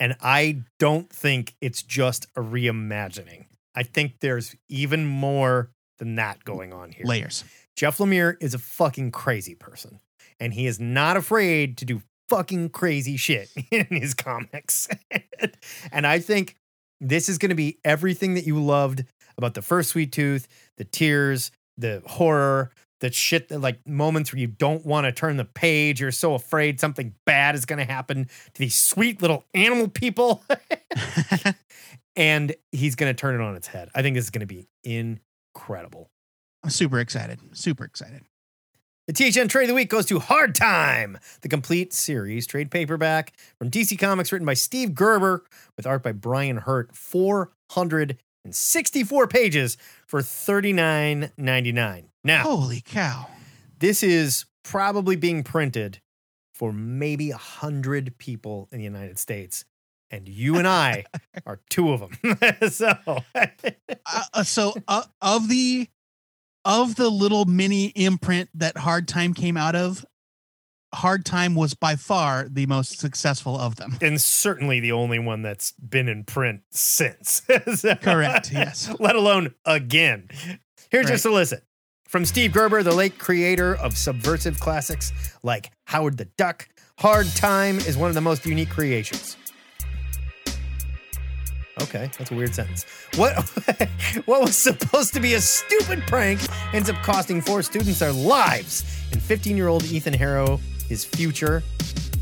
And I don't think it's just a reimagining. I think there's even more than that going on here. layers. Jeff Lemire is a fucking crazy person, and he is not afraid to do fucking crazy shit in his comics. and I think this is going to be everything that you loved about the first Sweet Tooth, the tears, the horror, the shit that like moments where you don't want to turn the page. You're so afraid something bad is going to happen to these sweet little animal people. and he's going to turn it on its head. I think this is going to be incredible. I'm super excited. Super excited. The THN Trade of the Week goes to Hard Time, the complete series trade paperback from DC Comics, written by Steve Gerber with art by Brian Hurtt. 464 pages for $39.99. Now, Holy cow. this is probably being printed for maybe a 100 people in the United States. And you and I are two of them. so, Uh, uh, so uh, of the of the little mini imprint that Hard Time came out of, Hard Time was by far the most successful of them. and certainly the only one that's been in print since. Correct. Yes. Let alone again. Here's your Right. solicit from Steve Gerber, the late creator of subversive classics like Howard the Duck. Hard Time is one of the most unique creations. Okay, that's a weird sentence. What what was supposed to be a stupid prank ends up costing four students their lives. And 15-year-old Ethan Harrow his future,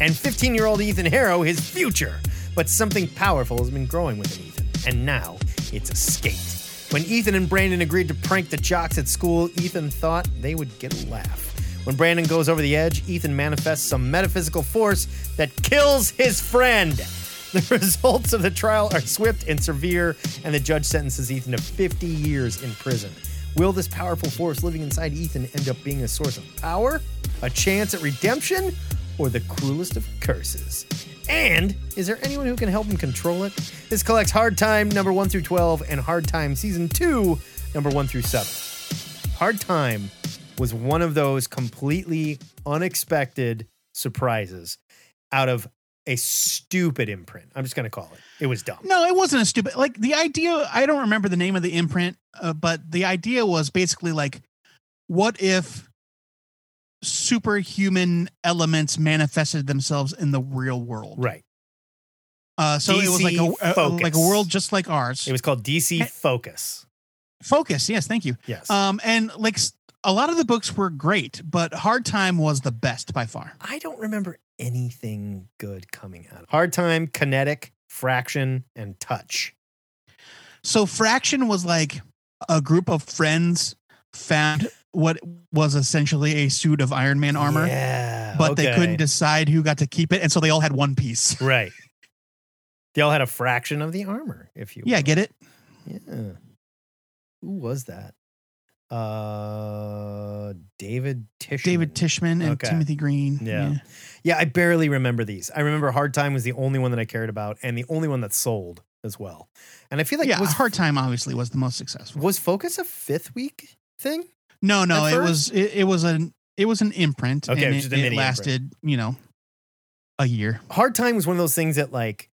and 15-year-old Ethan Harrow his future. But something powerful has been growing within Ethan, and now it's escaped. When Ethan and Brandon agreed to prank the jocks at school, Ethan thought they would get a laugh. When Brandon goes over the edge, Ethan manifests some metaphysical force that kills his friend. The results of the trial are swift and severe, and the judge sentences Ethan to 50 years in prison. Will this powerful force living inside Ethan end up being a source of power, a chance at redemption, or the cruelest of curses? And is there anyone who can help him control it? This collects Hard Time number 1 through 12 and Hard Time season 2 number 1 through 7. Hard Time was one of those completely unexpected surprises out of a stupid imprint. I'm just going to call it. It was dumb. No, it wasn't a stupid. Like the idea, I don't remember the name of the imprint, uh, but the idea was basically like, what if superhuman elements manifested themselves in the real world? Right. Uh, so it was like a, a- like a world just like ours. It was called DC. Focus. Focus, yes, thank you. Yes. Um, and like a lot of the books were great, but Hard Time was the best by far. I don't remember anything good coming out. of Hard Time, Kinetic, Fraction, and Touch. So Fraction was like a group of friends found what was essentially a suit of Iron Man armor. Yeah. but they couldn't decide who got to keep it, and so they all had one piece. Right. They all had a fraction of the armor, if you Yeah, will. get it? Yeah. Who was that? Uh David Tischman. David Tischman and Okay. Timothy Green. Yeah. Yeah, I barely remember these. I remember Hard Time was the only one that I cared about and the only one that sold as well. And I feel like yeah. was Hard Time obviously was the most successful. was Focus a fifth week thing? No, no, it was it, it was an it was an imprint. Okay, and just it, a it mini lasted, you know, a year. Hard Time was one of those things that like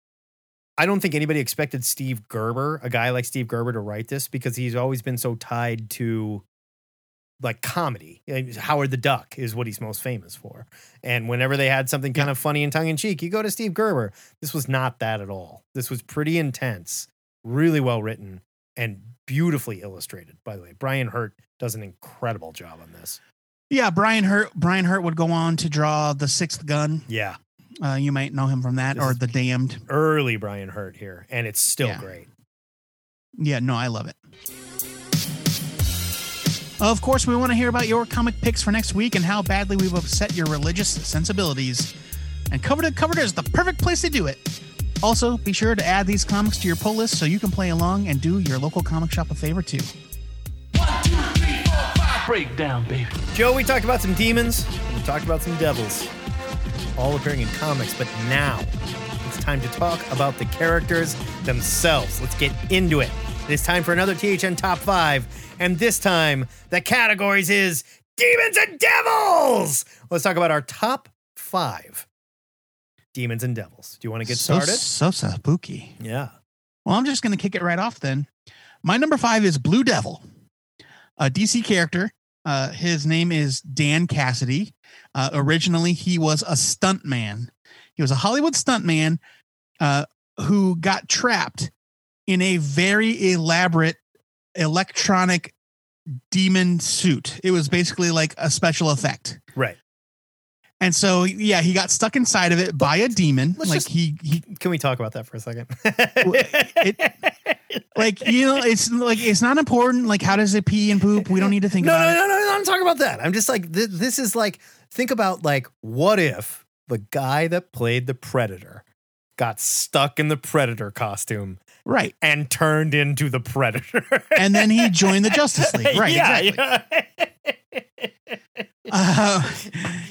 I don't think anybody expected Steve Gerber, a guy like Steve Gerber, to write this because he's always been so tied to like comedy. Like, Howard the Duck is what he's most famous for. And whenever they had something kind of funny and tongue in cheek, you go to Steve Gerber. This was not that at all. This was pretty intense, really well written, and beautifully illustrated, by the way. Brian Hurtt does an incredible job on this. Yeah, Brian Hurtt Brian Hurtt would go on to draw the Sixth Gun. Yeah. Uh, you might know him from that, This or the Damned. Early Brian Hurtt here, and it's still Yeah. great. Yeah, no, I love it. Of course, we want to hear about your comic picks for next week and how badly we've upset your religious sensibilities. And Covered It Covered is the perfect place to do it. Also, be sure to add these comics to your pull list so you can play along and do your local comic shop a favor too. One, two, three, four, five. Breakdown, baby. Joe, we talked about some demons, we talked about some devils, all appearing in comics, but now it's time to talk about the characters themselves. Let's get into it. It's time for another THN Top 5, and this time the categories is Demons and Devils! Let's talk about our top five demons and devils. Do you want to get so, started? So spooky. Yeah. Well, I'm just going to kick it right off then. My number five is Blue Devil, a DC character. Uh, his name is Dan Cassidy. Uh, originally, he was a stuntman. He was a Hollywood stuntman uh, who got trapped in a very elaborate electronic demon suit. It was basically like a special effect. Right. And so, yeah, he got stuck inside of it by a demon. Let's like just- he, he Can we talk about that for a second? like you know it's like it's not important like how does it pee and poop we don't need to think no, about no, it no, no, no, I'm talking about that. I'm just like, th- this is like, think about like, what if the guy that played the Predator got stuck in the Predator costume right and turned into the Predator? and then he joined the justice league right yeah, exactly yeah. Uh,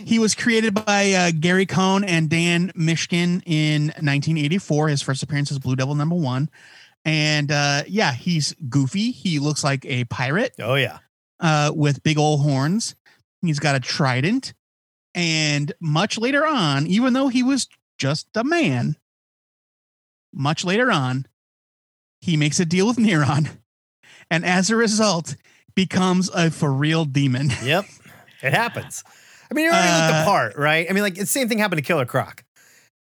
he was created by uh, gary cohn and dan mishkin in 1984 his first appearance is blue devil number one and uh, yeah he's goofy he looks like a pirate oh, yeah. uh, with big old horns. He's got a trident. And much later on, even though he was just a man, much later on, he makes a deal with Neron. And as a result, becomes a for real demon. Yep. It happens. I mean, you already looked the Uh, part, right? I mean, like, the same thing happened to Killer Croc.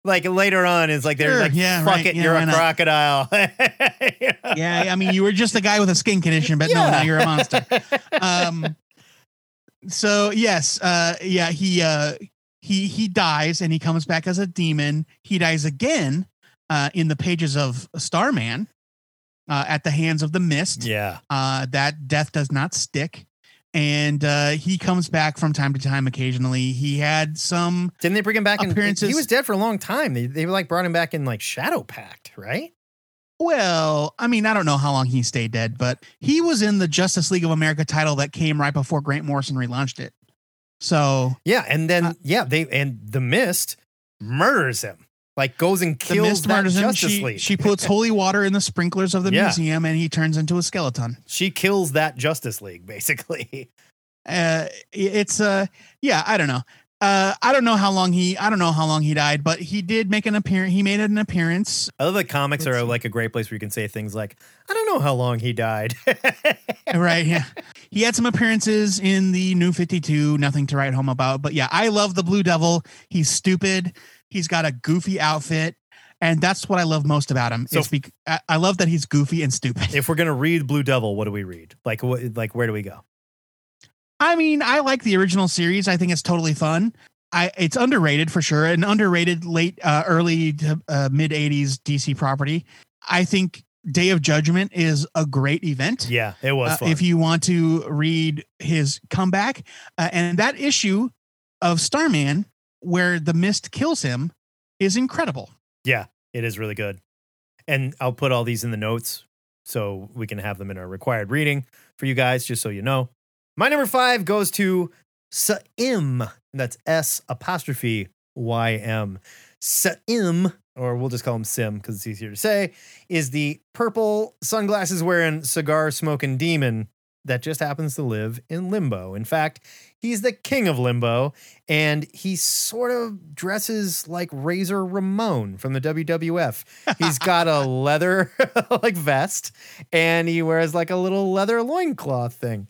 Like, later on, it's like, they're Sure, like, yeah, fuck right, it, yeah, you're a not? crocodile. yeah, I mean, you were just a guy with a skin condition, but no, now you're a monster. Um, so yes, uh, yeah, he uh, he he dies and he comes back as a demon. He dies again uh, in the pages of Starman uh, at the hands of the Mist. yeah. Uh, that death does not stick. And uh, he comes back from time to time occasionally. He had some Didn't they bring him back in? He was dead for a long time. They, they like brought him back in like Shadow Pact, right? Well, I mean, I don't know how long he stayed dead, but he was in the Justice League of America title that came right before Grant Morrison relaunched it. So Yeah, and then Uh, yeah, they and the Mist murders him. Like goes and the kills mist that. Justice She, League. she puts holy water in the sprinklers of the Yeah. museum, and he turns into a skeleton. she kills that Justice League basically. Uh, it's uh, yeah, I don't know. Uh, I don't know how long he. I don't know how long he died, but he did make an appearance. He made an appearance. I love that comics Let's are see. like a great place where you can say things like, "I don't know how long he died." right yeah he had some appearances in the new 52 nothing to write home about but yeah i love the blue devil he's stupid he's got a goofy outfit and that's what i love most about him So- I, love that he's goofy and stupid if we're gonna read Blue Devil, what do we read? Like what? Like where do we go? i mean i like the original series i think it's totally fun I, it's underrated for sure an underrated late uh, early to uh, mid 80s dc property i think day of judgment is a great event Yeah, it was uh, fun. if you want to read his comeback. Uh, and that issue of Starman, where the mist kills him, is incredible. yeah, it is really good. And I'll put all these in the notes so we can have them in our required reading for you guys, just so you know. My number five goes to S'ym. That's S apostrophe Y M. S'ym, or we'll just call him Sim because it's easier to say, is the purple sunglasses wearing cigar smoking demon that just happens to live in limbo. In fact, he's the king of limbo, and he sort of dresses like Razor Ramon from the WWF. He's got a leather like vest, and he wears like a little leather loincloth thing.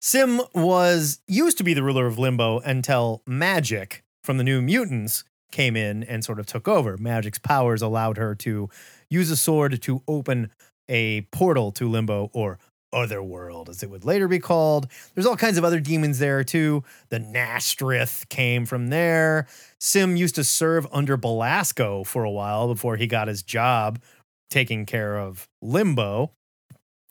Sim was used to be the ruler of Limbo until Magik from the New Mutants came in and sort of took over. Magik's powers allowed her to use a sword to open a portal to Limbo or Otherworld, as it would later be called. There's all kinds of other demons there too. The N'astirh came from there. Sim used to serve under Belasco for a while before he got his job taking care of Limbo.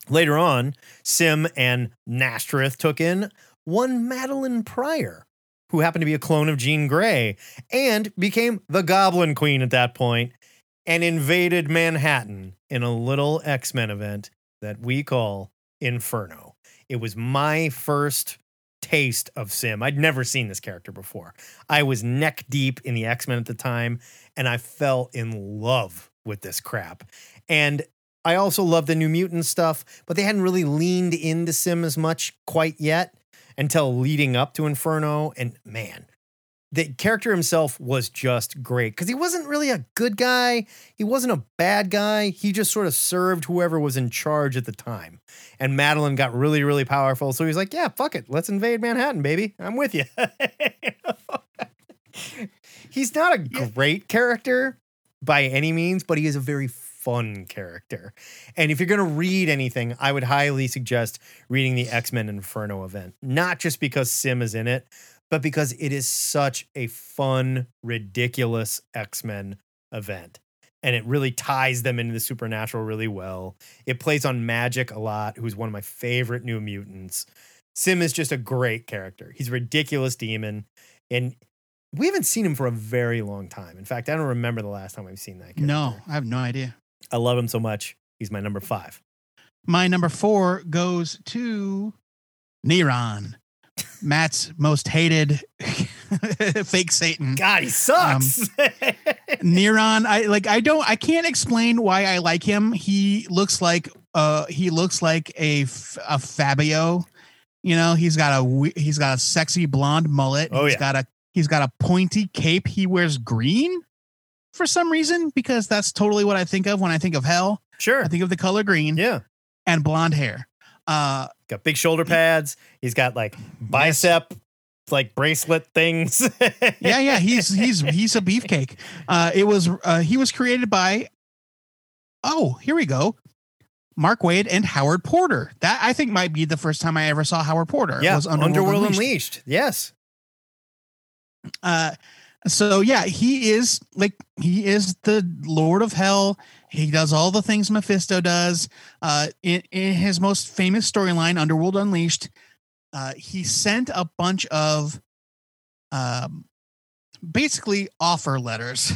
Later on, Sim and N'astirh took in one Madelyne Pryor, who happened to be a clone of Jean Grey, and became the Goblin Queen at that point, and invaded Manhattan in a little X Men event that we call Inferno. It was my first taste of Sim. I'd never seen this character before. I was neck deep in the X Men at the time, and I fell in love with this crap. And I also love the New Mutant stuff, but they hadn't really leaned into Sim as much quite yet until leading up to Inferno. And man, the character himself was just great because he wasn't really a good guy. He wasn't a bad guy. He just sort of served whoever was in charge at the time. And Madelyne got really, really powerful. So he was like, yeah, fuck it. Let's invade Manhattan, baby. I'm with you. He's not a great character by any means, but he is a very fun character. And if you're going to read anything, I would highly suggest reading the X Men Inferno event, not just because Sim is in it, but because it is such a fun, ridiculous X Men event. And it really ties them into the supernatural really well. It plays on Magik a lot, who's one of my favorite new mutants. Sim is just a great character. He's a ridiculous demon. And we haven't seen him for a very long time. In fact, I don't remember the last time I've seen that character. No, I have no idea. I love him so much. He's my number five. My number four goes to Neron, Matt's most hated fake Satan. God, he sucks. Neron, I like I don't I can't explain why I like him. He looks like uh he looks like a F- a Fabio. You know, he's got a we- he's got a sexy blonde mullet. Oh, He's yeah. got a he's got a pointy cape. He wears green for some reason because that's totally what I think of when I think of hell. Sure. I think of the color green yeah. and blonde hair. Uh Got big shoulder pads. He's got like bicep like bracelet things. yeah, yeah, he's he's he's a beefcake. Uh, it was uh, he was created by. Oh, here we go. Mark Waid and Howard Porter. That I think might be the first time I ever saw Howard Porter. Yeah. was Underworld, Unleashed. Unleashed. Yes. Uh, so yeah, he is like he is the Lord of Hell. He does all the things Mephisto does. Uh, in, in his most famous storyline, Underworld Unleashed, uh, he sent a bunch of, um, basically offer letters,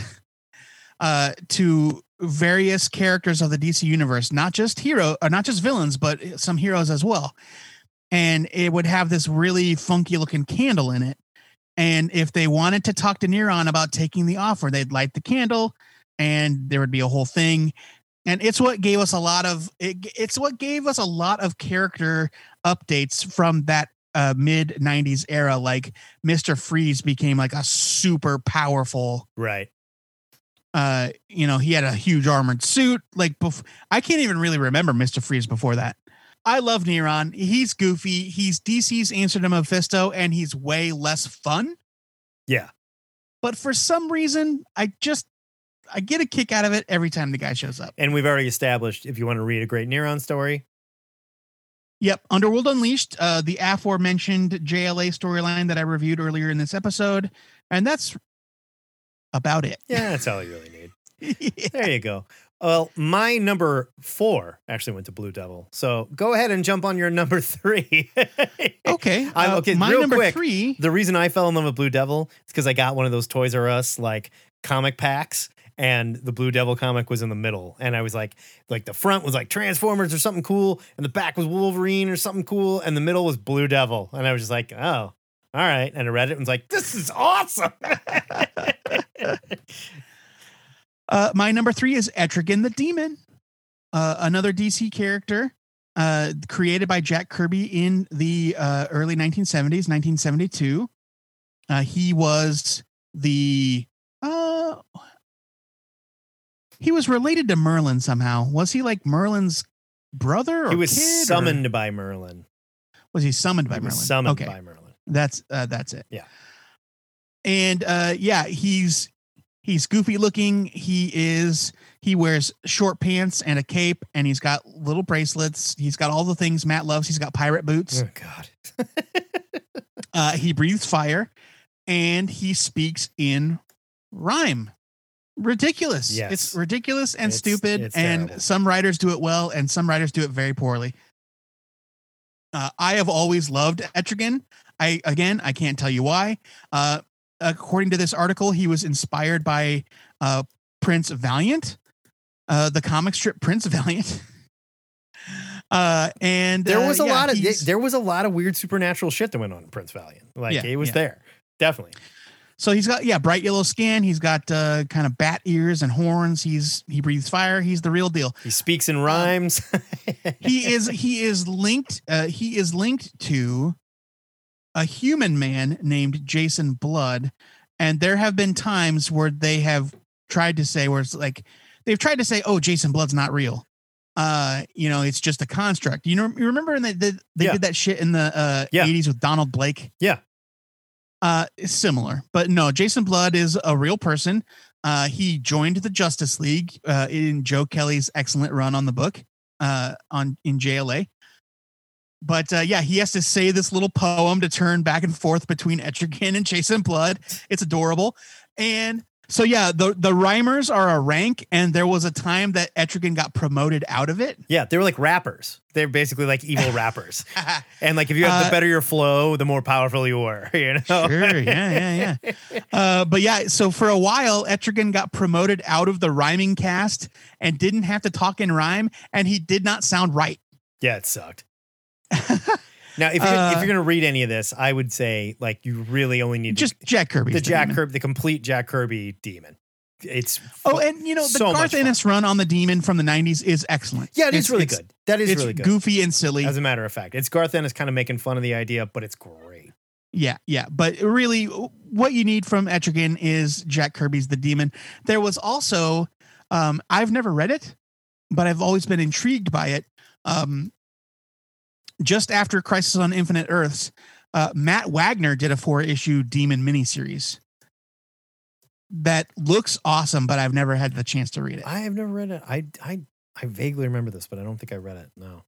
uh, to various characters of the DC universe, not just hero, or not just villains, but some heroes as well. And it would have this really funky looking candle in it. And if they wanted to talk to Neron about taking the offer, they'd light the candle and there would be a whole thing. And it's what gave us a lot of it, it's what gave us a lot of character updates from that uh, mid 90s era. Like Mr. Freeze became like a super powerful Right. uh you know he had a huge armored suit like bef- i can't even really remember mr freeze before that i love neron. He's goofy. He's dc's answer to mephisto and he's way less fun. Yeah. but for some reason i just i get a kick out of it every time the guy shows up. And we've already established if you want to read a great Neron story, yep. Underworld unleashed uh the aforementioned jla storyline that i reviewed earlier in this episode and that's about it. Yeah, that's all you really need. There you go. Well, my number four actually went to Blue Devil. So go ahead and jump on your number three. okay uh, okay, my number quick. three the reason I fell in love with Blue Devil is because I got one of those Toys R Us like comic packs, and the Blue Devil comic was in the middle, and I was like, like the front was like Transformers or something cool, and the back was Wolverine or something cool, and the middle was Blue Devil, and I was just like, oh, all right, and I read it and was like, this is awesome. Uh, my number three is Etrigan the Demon, uh, another DC character uh, created by Jack Kirby in the uh, early 1970s, 1972. Uh, he was the uh, he was related to Merlin somehow. Was he like Merlin's brother? Or he was kid, or- summoned by Merlin. Was he summoned by He Merlin? summoned okay. by Merlin. That's uh, that's it. Yeah. And uh yeah, he's he's goofy looking. He is he wears short pants and a cape and he's got little bracelets. He's got all the things Matt loves. He's got pirate boots. Oh God. Uh he breathes fire and he speaks in rhyme. Ridiculous. Yes. It's ridiculous and It's- stupid it's and terrible. some writers do it well and some writers do it very poorly. Uh, I have always loved Etrigan. I again, I can't tell you why. Uh, according to this article, he was inspired by uh, Prince Valiant, uh, the comic strip Prince Valiant. Uh, and There uh, was a yeah, lot of there was a lot of weird supernatural shit that went on in Prince Valiant. Like Yeah, it was yeah. there. Definitely. So he's got yeah, bright yellow skin. He's got uh, kind of bat ears and horns. He's he breathes fire. He's the real deal. He speaks in rhymes. He is he is linked. Uh, he is linked to a human man named Jason Blood, and there have been times where they have tried to say where it's like they've tried to say, "Oh, Jason Blood's not real." Uh, you know, it's just a construct. You know, you remember when they did they Yeah. did that shit in the uh, Yeah. 80s with Donald Blake? Yeah. Uh, similar, but no, Jason Blood is a real person. Uh, he joined the Justice League uh, in Joe Kelly's excellent run on the book uh, on in JLA. But uh, yeah, he has to say this little poem to turn back and forth between Etrigan and Jason Blood. It's adorable. And so yeah, the the rhymers are a rank, and there was a time that Etrigan got promoted out of it. yeah, they were like rappers. They're basically like evil rappers. And like if you have the Uh, better your flow, the more powerful you were. You know? Sure, yeah, yeah, yeah. Uh, but yeah, so for a while, Etrigan got promoted out of the rhyming cast and didn't have to talk in rhyme, and he did not sound right. Yeah, it sucked. Now, if you're, Uh, if you're gonna read any of this, I would say like you really only need Just Jack Kirby, the Jack Kirby, the complete Jack Kirby demon. it's Oh, and you know the So Garth. Ennis run on the Demon from the '90s is excellent. yeah, it is It's- really it's- good. That is really good. goofy and silly. As a matter of fact, it's Garth Ennis kind of making fun of the idea, but it's great. Yeah, yeah. But really, what you need from Etrigan is Jack Kirby's The Demon. There was also, um, I've never read it, but I've always been intrigued by it. Um, just after Crisis on Infinite Earths, uh, Matt Wagner did a four issue Demon miniseries that looks awesome, but I've never had the chance to read it. I have never read it. I I I vaguely remember this, but I don't think I read it. No.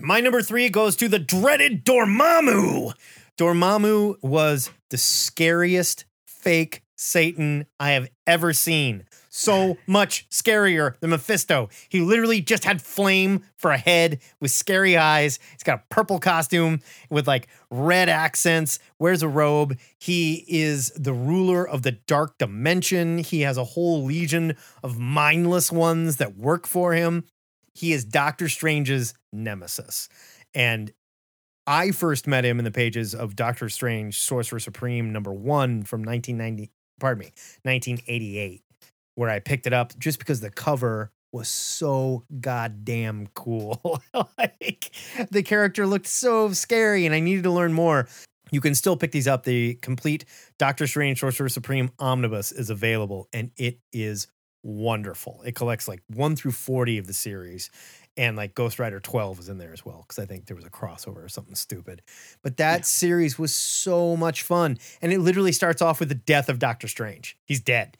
My number three goes to the dreaded Dormammu. Dormammu was the scariest fake Satan I have ever seen. So much scarier than Mephisto. He literally just had flame for a head with scary eyes. He's got a purple costume with like red accents, wears a robe. He is the ruler of the dark dimension. He has a whole legion of mindless ones that work for him. He is Doctor Strange's nemesis. And I first met him in the pages of Doctor Strange Sorcerer Supreme number 1 from 1990, pardon me, 1988 where I picked it up just because the cover was so goddamn cool. like the character looked so scary and I needed to learn more. You can still pick these up. The complete Doctor Strange Sorcerer Supreme Omnibus is available and it is wonderful. It collects like 1 through 40 of the series and like Ghost Rider 12 is in there as well because I think there was a crossover or something stupid. But that series was so much fun and it literally starts off with the death of Doctor Strange. He's dead.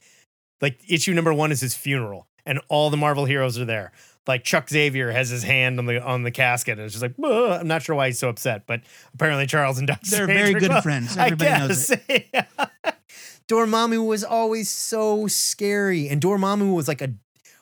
Like issue number one is his funeral, and all the Marvel heroes are there. Like Chuck Xavier has his hand on the on the casket, and it's just like "Ugh." I'm not sure why he's so upset, but apparently Charles and Doctor They're Strange very good close. friends. I Everybody knows guess. Dormammu was always so scary, and Dormammu was like a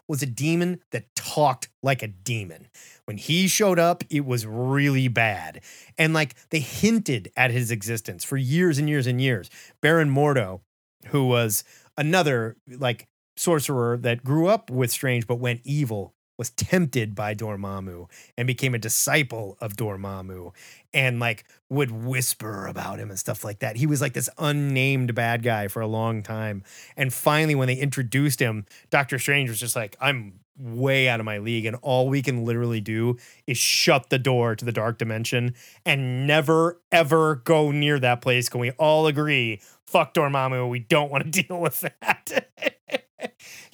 was a demon that talked like a demon. When he showed up, it was really bad. And like they hinted at his existence for years and years and years. Baron Mordo, who was another like sorcerer that grew up with Strange but went evil, was tempted by Dormammu and became a disciple of Dormammu and like would whisper about him and stuff like that. He was like this unnamed bad guy for a long time. And finally, when they introduced him, Doctor Strange was just like, I'm way out of my league. And all we can literally do is shut the door to the dark dimension and never, ever go near that place. Can we all agree? Fuck Dormammu. We don't want to deal with that.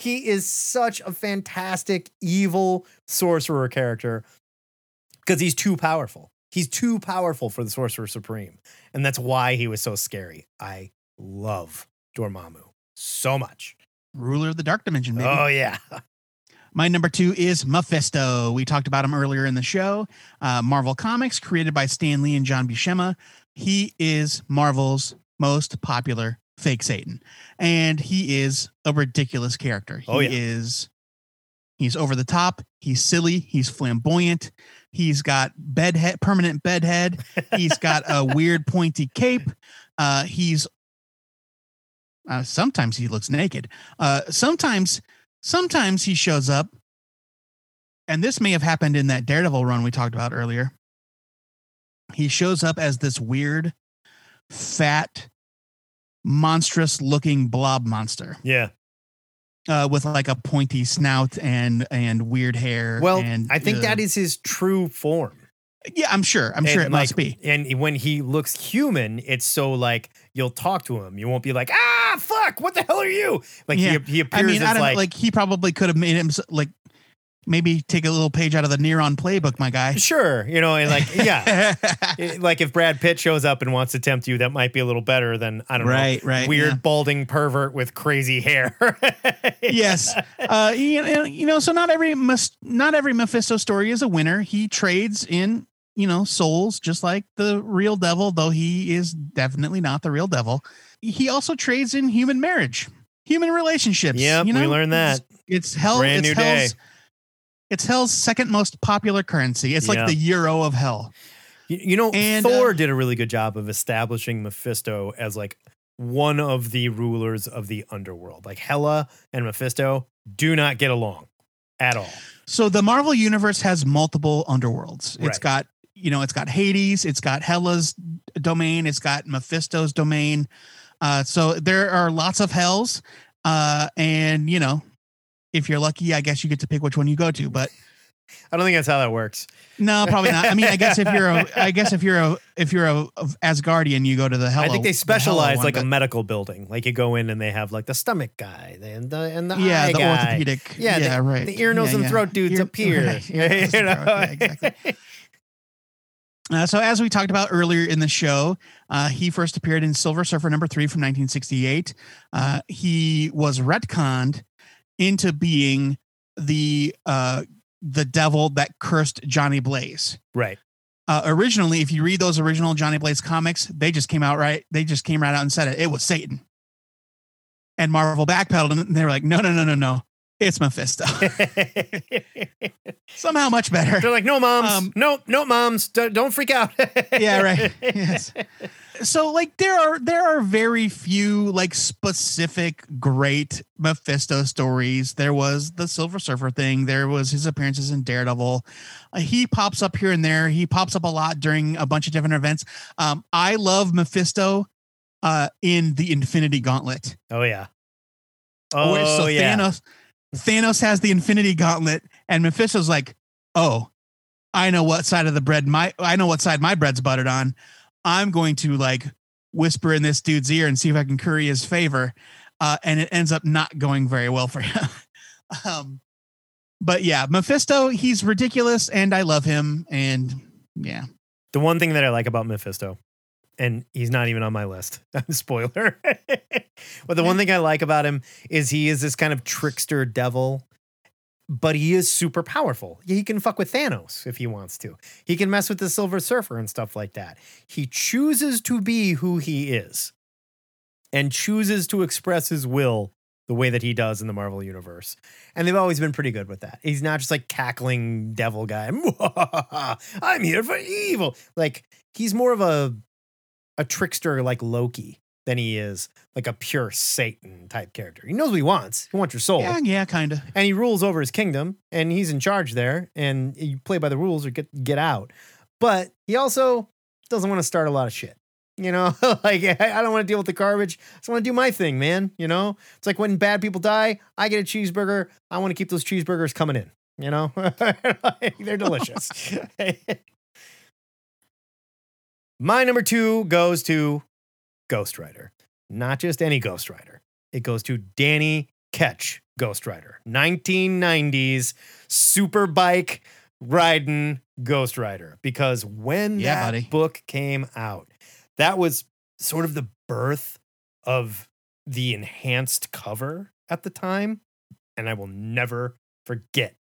he is such a fantastic, evil sorcerer character because he's too powerful. He's too powerful for the Sorcerer Supreme. And that's why he was so scary. I love Dormammu so much. Ruler of the Dark Dimension, baby. Oh, yeah. My number two is Mephisto. We talked about him earlier in the show. Uh, Marvel Comics, created by Stan Lee and John Buscema. He is Marvel's most popular fake Satan, and he is a ridiculous character. He Oh, yeah. is. He's over the top. He's silly. He's flamboyant. He's got bedhead, permanent bedhead. He's got a weird pointy cape. Uh, he's uh, sometimes he looks naked. Uh, sometimes, sometimes he shows up, and this may have happened in that Daredevil run we talked about earlier. He shows up as this weird, fat, monstrous-looking blob monster Yeah. uh, with like a pointy snout and and weird hair. Well, and, I think uh, that is his true form. yeah. I'm sure. I'm sure And, it must be. And when he looks human, it's so like you'll talk to him. You won't be like, ah, fuck, what the hell are you? Like Yeah. he, he appears I mean, I don't like, like, he probably could have made him like maybe take a little page out of the Neron playbook, my guy. sure, you know, and like, yeah. It- like if Brad Pitt shows up and wants to tempt you, that might be a little better than I don't Right, know, right, weird yeah. balding pervert with crazy hair. yes. Uh, you know, you know, so not every must not every Mephisto story is a winner. He trades in, you know, souls just like the real devil, though he is definitely not the real devil. He also trades in human marriage, human relationships. Yep, you we learned that. It's, it's hell. Brand it's new day. It's hell's second most popular currency. It's Yeah. like the euro of hell. You, you know, And, Thor uh, did a really good job of establishing Mephisto as like one of the rulers of the underworld. Like Hela and Mephisto do not get along at all. So the Marvel universe has multiple underworlds. It's got, you know, it's got Hades, it's got Hela's domain, it's got Mephisto's domain. Uh, so there are lots of hells. Uh, and you know, if you're lucky, I guess you get to pick which one you go to. But I don't think that's how that works. no, probably not. I mean, I guess if you're a, I guess if you're a, if you're a, of Asgardian, you go to the hell. I think they specialize like a medical building. Like you go in and they have like the stomach guy and the and the yeah, the guy. orthopedic. Yeah, Yeah, the, right. The ear, nose, Yeah, and yeah. throat dudes Ear- up here. right. Yeah, you know? Yeah, exactly. Uh, so, as we talked about earlier in the show, uh, he first appeared in Silver Surfer number three from 1968. Uh, he was retconned into being the uh, the devil that cursed Johnny Blaze. right. Uh, originally, if you read those original Johnny Blaze comics, they just came out right. They just came right out and said it. It was Satan. And Marvel backpedaled and they were like, no, no, no, no, no. It's Mephisto. Somehow much better. They're like, no, moms. Um, no, no, moms. Don't, don't freak out. yeah, right. Yes. So like there are there are very few like specific great Mephisto stories. There was the Silver Surfer thing. There was his appearances in Daredevil. Uh, he pops up here and there. He pops up a lot during a bunch of different events. Um, I love Mephisto uh, in the Infinity Gauntlet. Oh yeah. Where- Oh so yeah. Thanos Thanos has the Infinity Gauntlet, and Mephisto's like, "Oh, I know what side of the bread my I know what side my bread's buttered on. I'm going to like whisper in this dude's ear and see if I can curry his favor." Uh, and it ends up not going very well for him. um, but yeah, Mephisto, he's ridiculous, and I love him. And yeah, The one thing that I like about Mephisto, and he's not even on my list. Spoiler. but the one thing I like about him is he is this kind of trickster devil, but he is super powerful. He can fuck with Thanos if he wants to. He can mess with the Silver Surfer and stuff like that. He chooses to be who he is and chooses to express his will the way that he does in the Marvel universe. And they've always been pretty good with that. He's not just like cackling devil guy. I'm here for evil. Like he's more of a a trickster like Loki than he is like a pure Satan type character. He knows what he wants. He wants your soul. yeah, yeah, kind of. And he rules over his kingdom and he's in charge there and you play by the rules or get get out. But he also doesn't want to start a lot of shit. You know, like I I don't want to deal with the garbage. I just want to do my thing, man. You know, it's like when bad people die, I get a cheeseburger. I want to keep those cheeseburgers coming in. You know, they're delicious. My number two goes to Ghost Rider. Not just any Ghost Rider. It goes to Danny Ketch Ghost Rider. 1990s super bike riding Ghost Rider. Because when Yeah, that buddy. book came out, that was sort of the birth of the enhanced cover at the time. And I will never forget.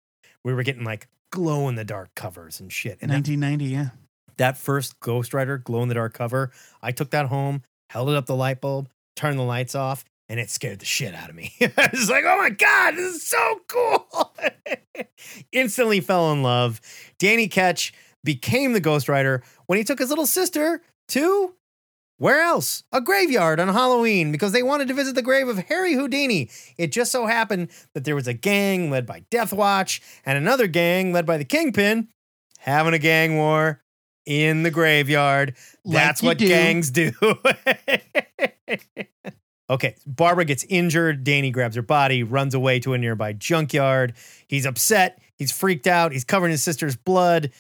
We were getting like glow in the dark covers and shit. And that 1990, yeah. that first Ghost Rider glow in the dark cover, I took that home, held it up the light bulb, turned the lights off, and it scared the shit out of me. I was like, oh my God, this is so cool. Instantly fell in love. Danny Ketch became the Ghost Rider when he took his little sister to where else? A graveyard on Halloween because they wanted to visit the grave of Harry Houdini. It just so happened that there was a gang led by Death Watch and another gang led by the Kingpin having a gang war in the graveyard. That's you what do. gangs do. okay, Barbara gets injured. Danny grabs her body, runs away to a nearby junkyard. He's upset. He's freaked out. He's covering his sister's blood.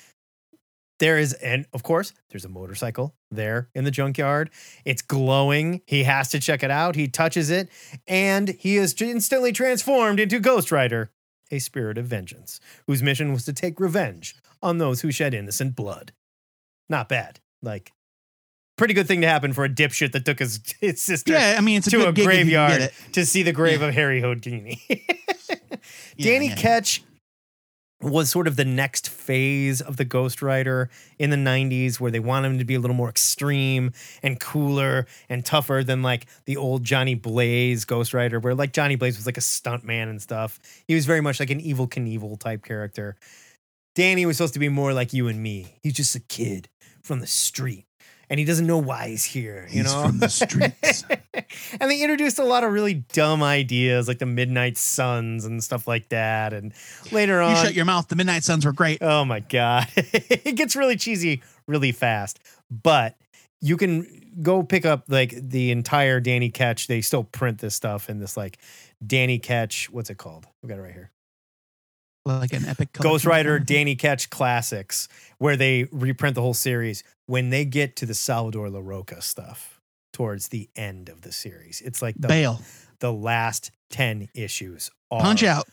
There is, and of course, there's a motorcycle there in the junkyard. It's glowing. He has to check it out. He touches it, and he is instantly transformed into Ghost Rider, a spirit of vengeance, whose mission was to take revenge on those who shed innocent blood. Not bad. Like, pretty good thing to happen for a dipshit that took his, his sister Yeah, I mean, it's a to good a gig if you can get graveyard to see the grave of Harry Houdini. Yeah, Danny yeah, yeah. Ketch was sort of the next phase of the Ghost Rider in the 90s where they wanted him to be a little more extreme and cooler and tougher than like the old Johnny Blaze Ghost Rider where like Johnny Blaze was like a stuntman and stuff. He was very much like an Evel Knievel type character. Danny was supposed to be more like you and me. He's just a kid from the street and he doesn't know why he's here, you He's know? from the streets. and they introduced a lot of really dumb ideas like the Midnight Suns and stuff like that. And later on, you shut your mouth. The Midnight Suns were great. oh my God, it gets really cheesy really fast. But you can go pick up like the entire Danny Ketch. They still print this stuff in this like Danny Ketch. What's it called? We got it right here. Like an epic Ghost collection Rider, kind of thing. Danny Ketch classics, where they reprint the whole series. When they get to the Salvador Larroca stuff towards the end of the series, it's like the Bail. the last ten issues. Are Punch out.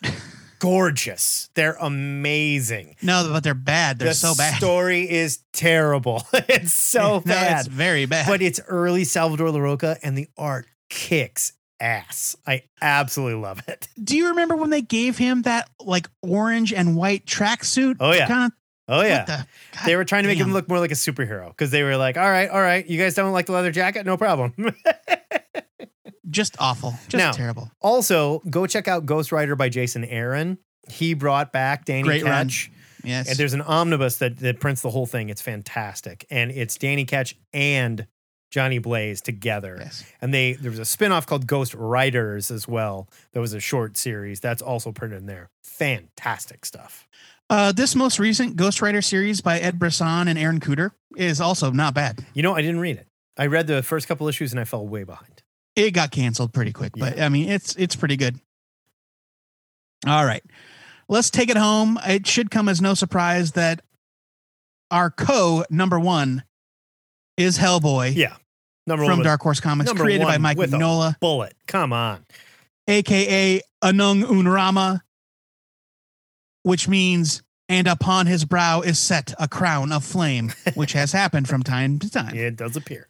gorgeous. They're amazing. No, but they're bad. They're the so bad. The story is terrible. it's so no, bad. It's very bad. but it's early Salvador Larroca, and the art kicks ass. I absolutely love it. Do you remember when they gave him that like orange and white tracksuit? Oh, yeah. Kind of. Oh yeah, The, they were trying to make him look more like a superhero because they were like, "All right, all right, you guys don't like the leather jacket, no problem." just awful. Just Now, terrible. also, go check out Ghost Rider by Jason Aaron. He brought back Danny Great run. Ketch. Yes. And there's an omnibus that, that prints the whole thing. It's fantastic. And it's Danny Ketch and Johnny Blaze together. yes. And they there was a spin-off called Ghost Riders as well. That was a short series. That's also printed in there. Fantastic stuff. Uh, this most recent Ghost Rider series by Ed Brisson and Aaron Kuder is also not bad. You know, I didn't read it. I read the first couple issues and I fell way behind. It got canceled pretty quick, but I mean, it's it's pretty good. All right, let's take it home. It should come as no surprise that our co number one is Hellboy Yeah. Number from Dark Horse Comics, created by Mike Mignola, bullet. Come on. aka Anung Un Rama, which means and upon his brow is set a crown of flame, which has happened from time to time. It does appear.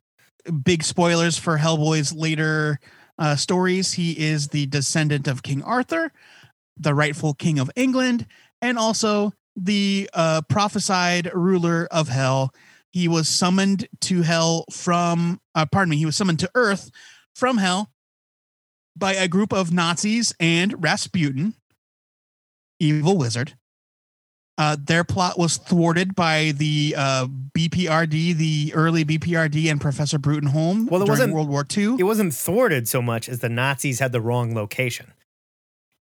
big spoilers for Hellboy's later uh, stories. He is the descendant of King Arthur, the rightful king of England, and also the uh, prophesied ruler of hell. He was summoned to hell from, uh, pardon me, he was summoned to earth from hell by a group of Nazis and Rasputin, evil wizard. Uh, their plot was thwarted by the uh, BPRD, the early BPRD, and Professor Bruttenholm Well, it during wasn't- World War II. It wasn't thwarted so much as the Nazis had the wrong location.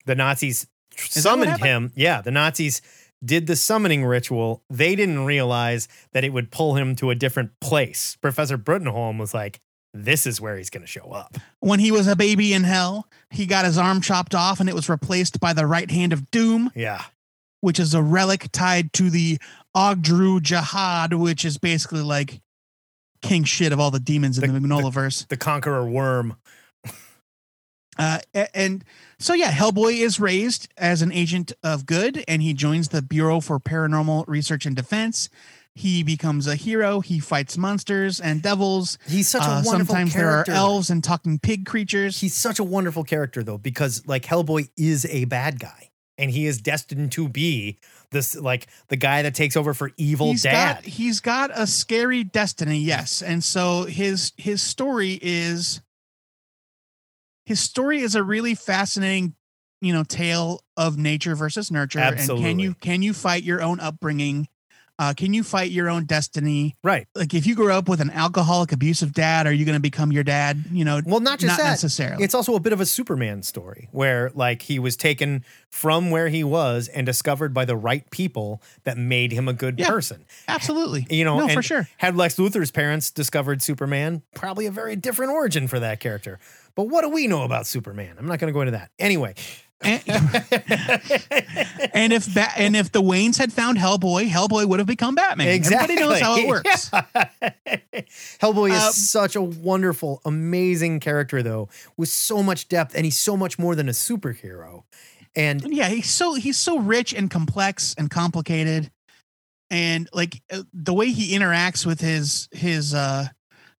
The Nazis what summoned him. Yeah, the Nazis did the summoning ritual. They didn't realize that it would pull him to a different place. Professor Bruttenholm was like, this is where he's going to show up. when he was a baby in hell, he got his arm chopped off, and it was replaced by the right hand of Doom, Yeah. which is a relic tied to the Ogdru Jihad, which is basically like king shit of all the demons in The- the, Mignolaverse. The conqueror worm. Uh, and so, yeah, Hellboy is raised as an agent of good, and he joins the Bureau for Paranormal Research and Defense. He becomes a hero. He fights monsters and devils. He's such a Uh, wonderful sometimes character. there are elves and talking pig creatures. He's such a wonderful character though, because like Hellboy is a bad guy, and he is destined to be this like the guy that takes over for evil He's dad. got he's got a scary destiny, yes. And so his his story is his story is a really fascinating, you know, tale of nature versus nurture. And can you can you fight your own upbringing? Uh, can you fight your own destiny? right. Like if you grow up with an alcoholic, abusive dad, are you going to become your dad? You know, Well, not just not that. necessarily. It's also a bit of a Superman story where like he was taken from where he was and discovered by the right people that made him a good Yeah. person. Absolutely, You know, no, for sure. Had Lex Luthor's parents discovered Superman, probably a very different origin for that character. But what do we know about Superman? I'm not going to go into that. Anyway. And, and if ba- and if the Waynes had found Hellboy, Hellboy would have become Batman. Exactly. Everybody knows how it works. Hellboy is Uh, such a wonderful, amazing character, though, with so much depth, and he's so much more than a superhero. And yeah he's so he's so rich and complex and complicated and like uh, the way he interacts with his his uh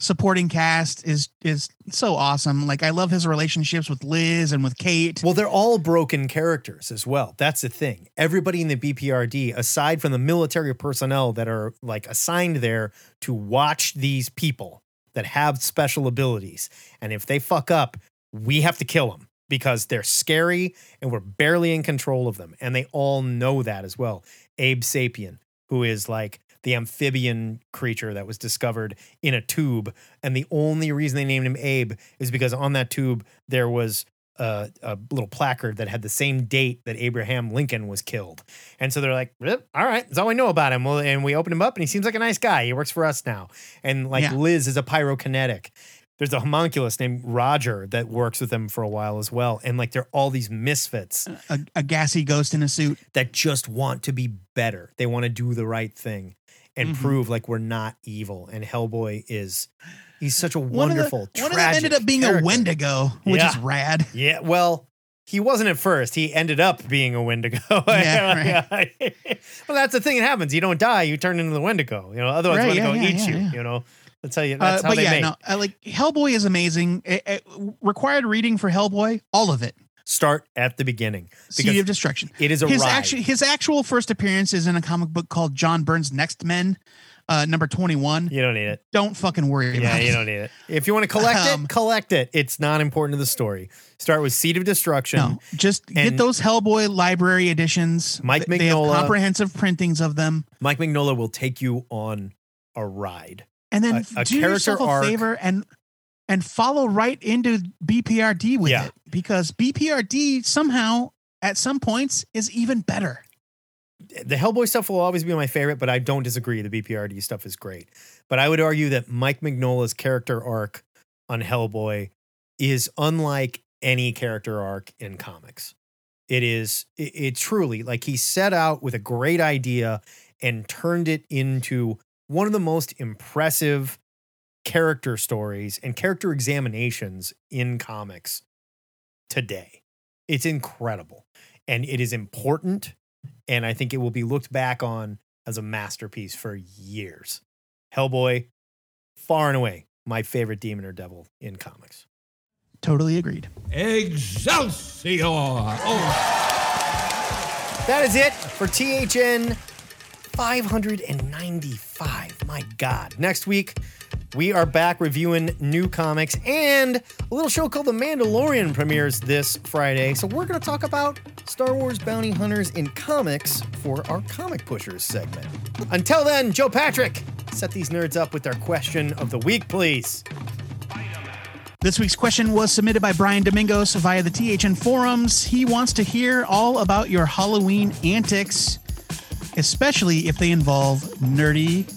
supporting cast is is so awesome like i love his relationships with liz and with kate well, they're all broken characters as well. That's the thing. Everybody in the BPRD, aside from the military personnel that are like assigned there to watch these people that have special abilities, and if they fuck up, we have to kill them because they're scary and we're barely in control of them. And they all know that as well. Abe Sapien, who is like the amphibian creature that was discovered in a tube. And the only reason they named him Abe is because on that tube there was a, a little placard that had the same date that Abraham Lincoln was killed. And so they're like, all right, that's all we know about him. Well, and we open him up and he seems like a nice guy. He works for us now. And like Yeah. Liz is a pyrokinetic. there's a homunculus named Roger that works with them for a while as well. And like they're all these misfits A, a gassy ghost in a suit. that just want to be better. They want to do the right thing and Mhm. prove like we're not evil. And Hellboy is he's such a One of the- wonderful, One of them ended up being character. a Wendigo, which is rad. Yeah, well, he wasn't at first. He ended up being a Wendigo. Yeah, well, that's the thing that happens. You don't die, you turn into the Wendigo. You know, otherwise Right, yeah, Wendigo yeah, eats yeah, you. yeah. You know, that's how you. Uh, how but they yeah, make. no, I like Hellboy is amazing. Eh, eh, required reading for Hellboy, all of it. Start at the beginning Seed of Destruction. it is a his his actual first appearance is in a comic book called John Byrne's Next Men, uh, number twenty one. you don't need it. Don't fucking worry Yeah, about it. Yeah, you don't need it. If you want to collect Um, it, collect it. It's not important to the story. Start with Seed of Destruction. No, just get those Hellboy library editions. Mike They- They have comprehensive printings of them. Mike Mignola will take you on a ride. And then A- a do character yourself a arc. favor and and follow right into BPRD with Yeah. it because BPRD somehow at some points is even better. the Hellboy stuff will always be my favorite, but I don't disagree. The BPRD stuff is great. But I would argue that Mike Mignola's character arc on Hellboy is unlike any character arc in comics. It is, it, it truly, like he set out with a great idea and turned it into one of the most impressive character stories and character examinations in comics today. It's incredible and it is important and I think it will be looked back on as a masterpiece for years. Hellboy, far and away, my favorite demon or devil in comics. Totally agreed. Excelsior! Oh, That is it for THN 595. My God. Next week, we are back reviewing new comics and a little show called The Mandalorian premieres this Friday. So we're going to talk about Star Wars bounty hunters in comics for our Comic Pushers segment. Until then, Joe Patrick, set these nerds up with their question of the week, please. This week's question was submitted by Brian Domingos via the THN forums. He wants to hear all about your Halloween antics, especially if they involve nerdy,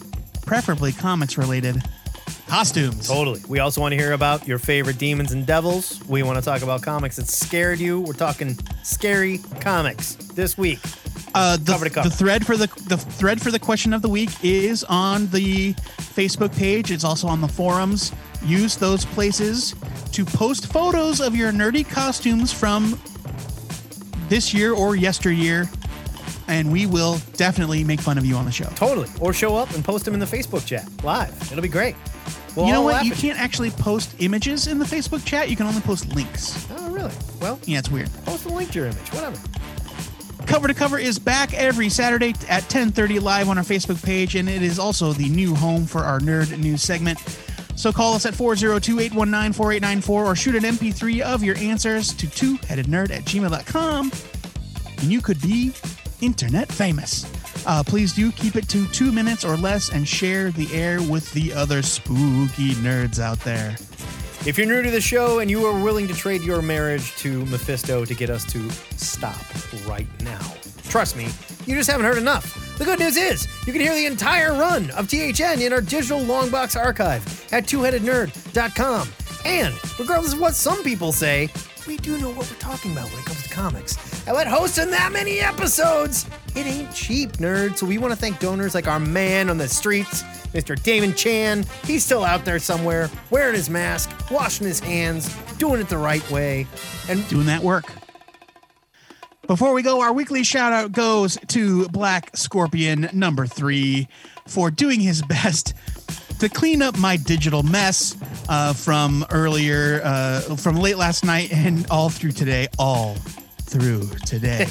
preferably comics related costumes. Totally. We also want to hear about your favorite demons and devils. We want to talk about comics that scared you. We're talking scary comics this week. Uh, the, Cover to cover. the thread for the the thread for the question of the week is on the Facebook page. It's also on the forums. Use those places to post photos of your nerdy costumes from this year or yesteryear, and we will definitely make fun of you on the show. Totally. Or show up and post them in the Facebook chat live. It'll be great. We'll you know what? You can't actually post images in the Facebook chat. You can only post links. Oh, really? Well, Yeah, it's weird. post a link to your image. Whatever. Cover to Cover is back every Saturday at 10:30 live on our Facebook page, and it is also the new home for our nerd news segment. So call us at 402-819-4894 or shoot an MP3 of your answers to two-headednerd at gmail.com, and you could be internet famous. Uh, please do keep it to two minutes or less and share the air with the other spooky nerds out there. If you're new to the show and you are willing to trade your marriage to Mephisto to get us to stop right now, trust me, you just haven't heard enough. The good news is you can hear the entire run of THN in our digital longbox archive at twoheadednerd.com. And regardless of what some people say, we do know what we're talking about when it comes to comics. And with hosting that many episodes, it ain't cheap, nerd. So we want to thank donors like our man on the streets, Mr. Damon Chan. He's still out there somewhere, wearing his mask, washing his hands, doing it the right way. And doing that work. Before we go, our weekly shout out goes to Black Scorpion number three for doing his best to clean up my digital mess uh, from earlier, uh, from late last night and all through today. All through today.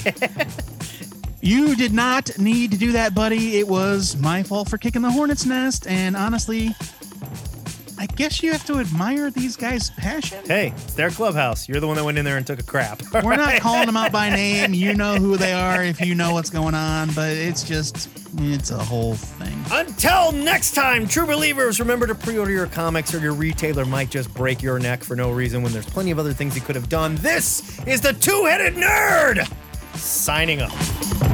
you did not need to do that, buddy. It was my fault for kicking the hornet's nest, and honestly, I guess you have to admire these guys' passion. hey, it's their clubhouse. You're the one that went in there and took a crap. We're not calling them out by name. You know who they are if you know what's going on, but it's just, it's a whole thing. Until next time, true believers, remember to pre order your comics or your retailer might just break your neck for no reason when there's plenty of other things he could have done. This is the Two Headed Nerd signing up.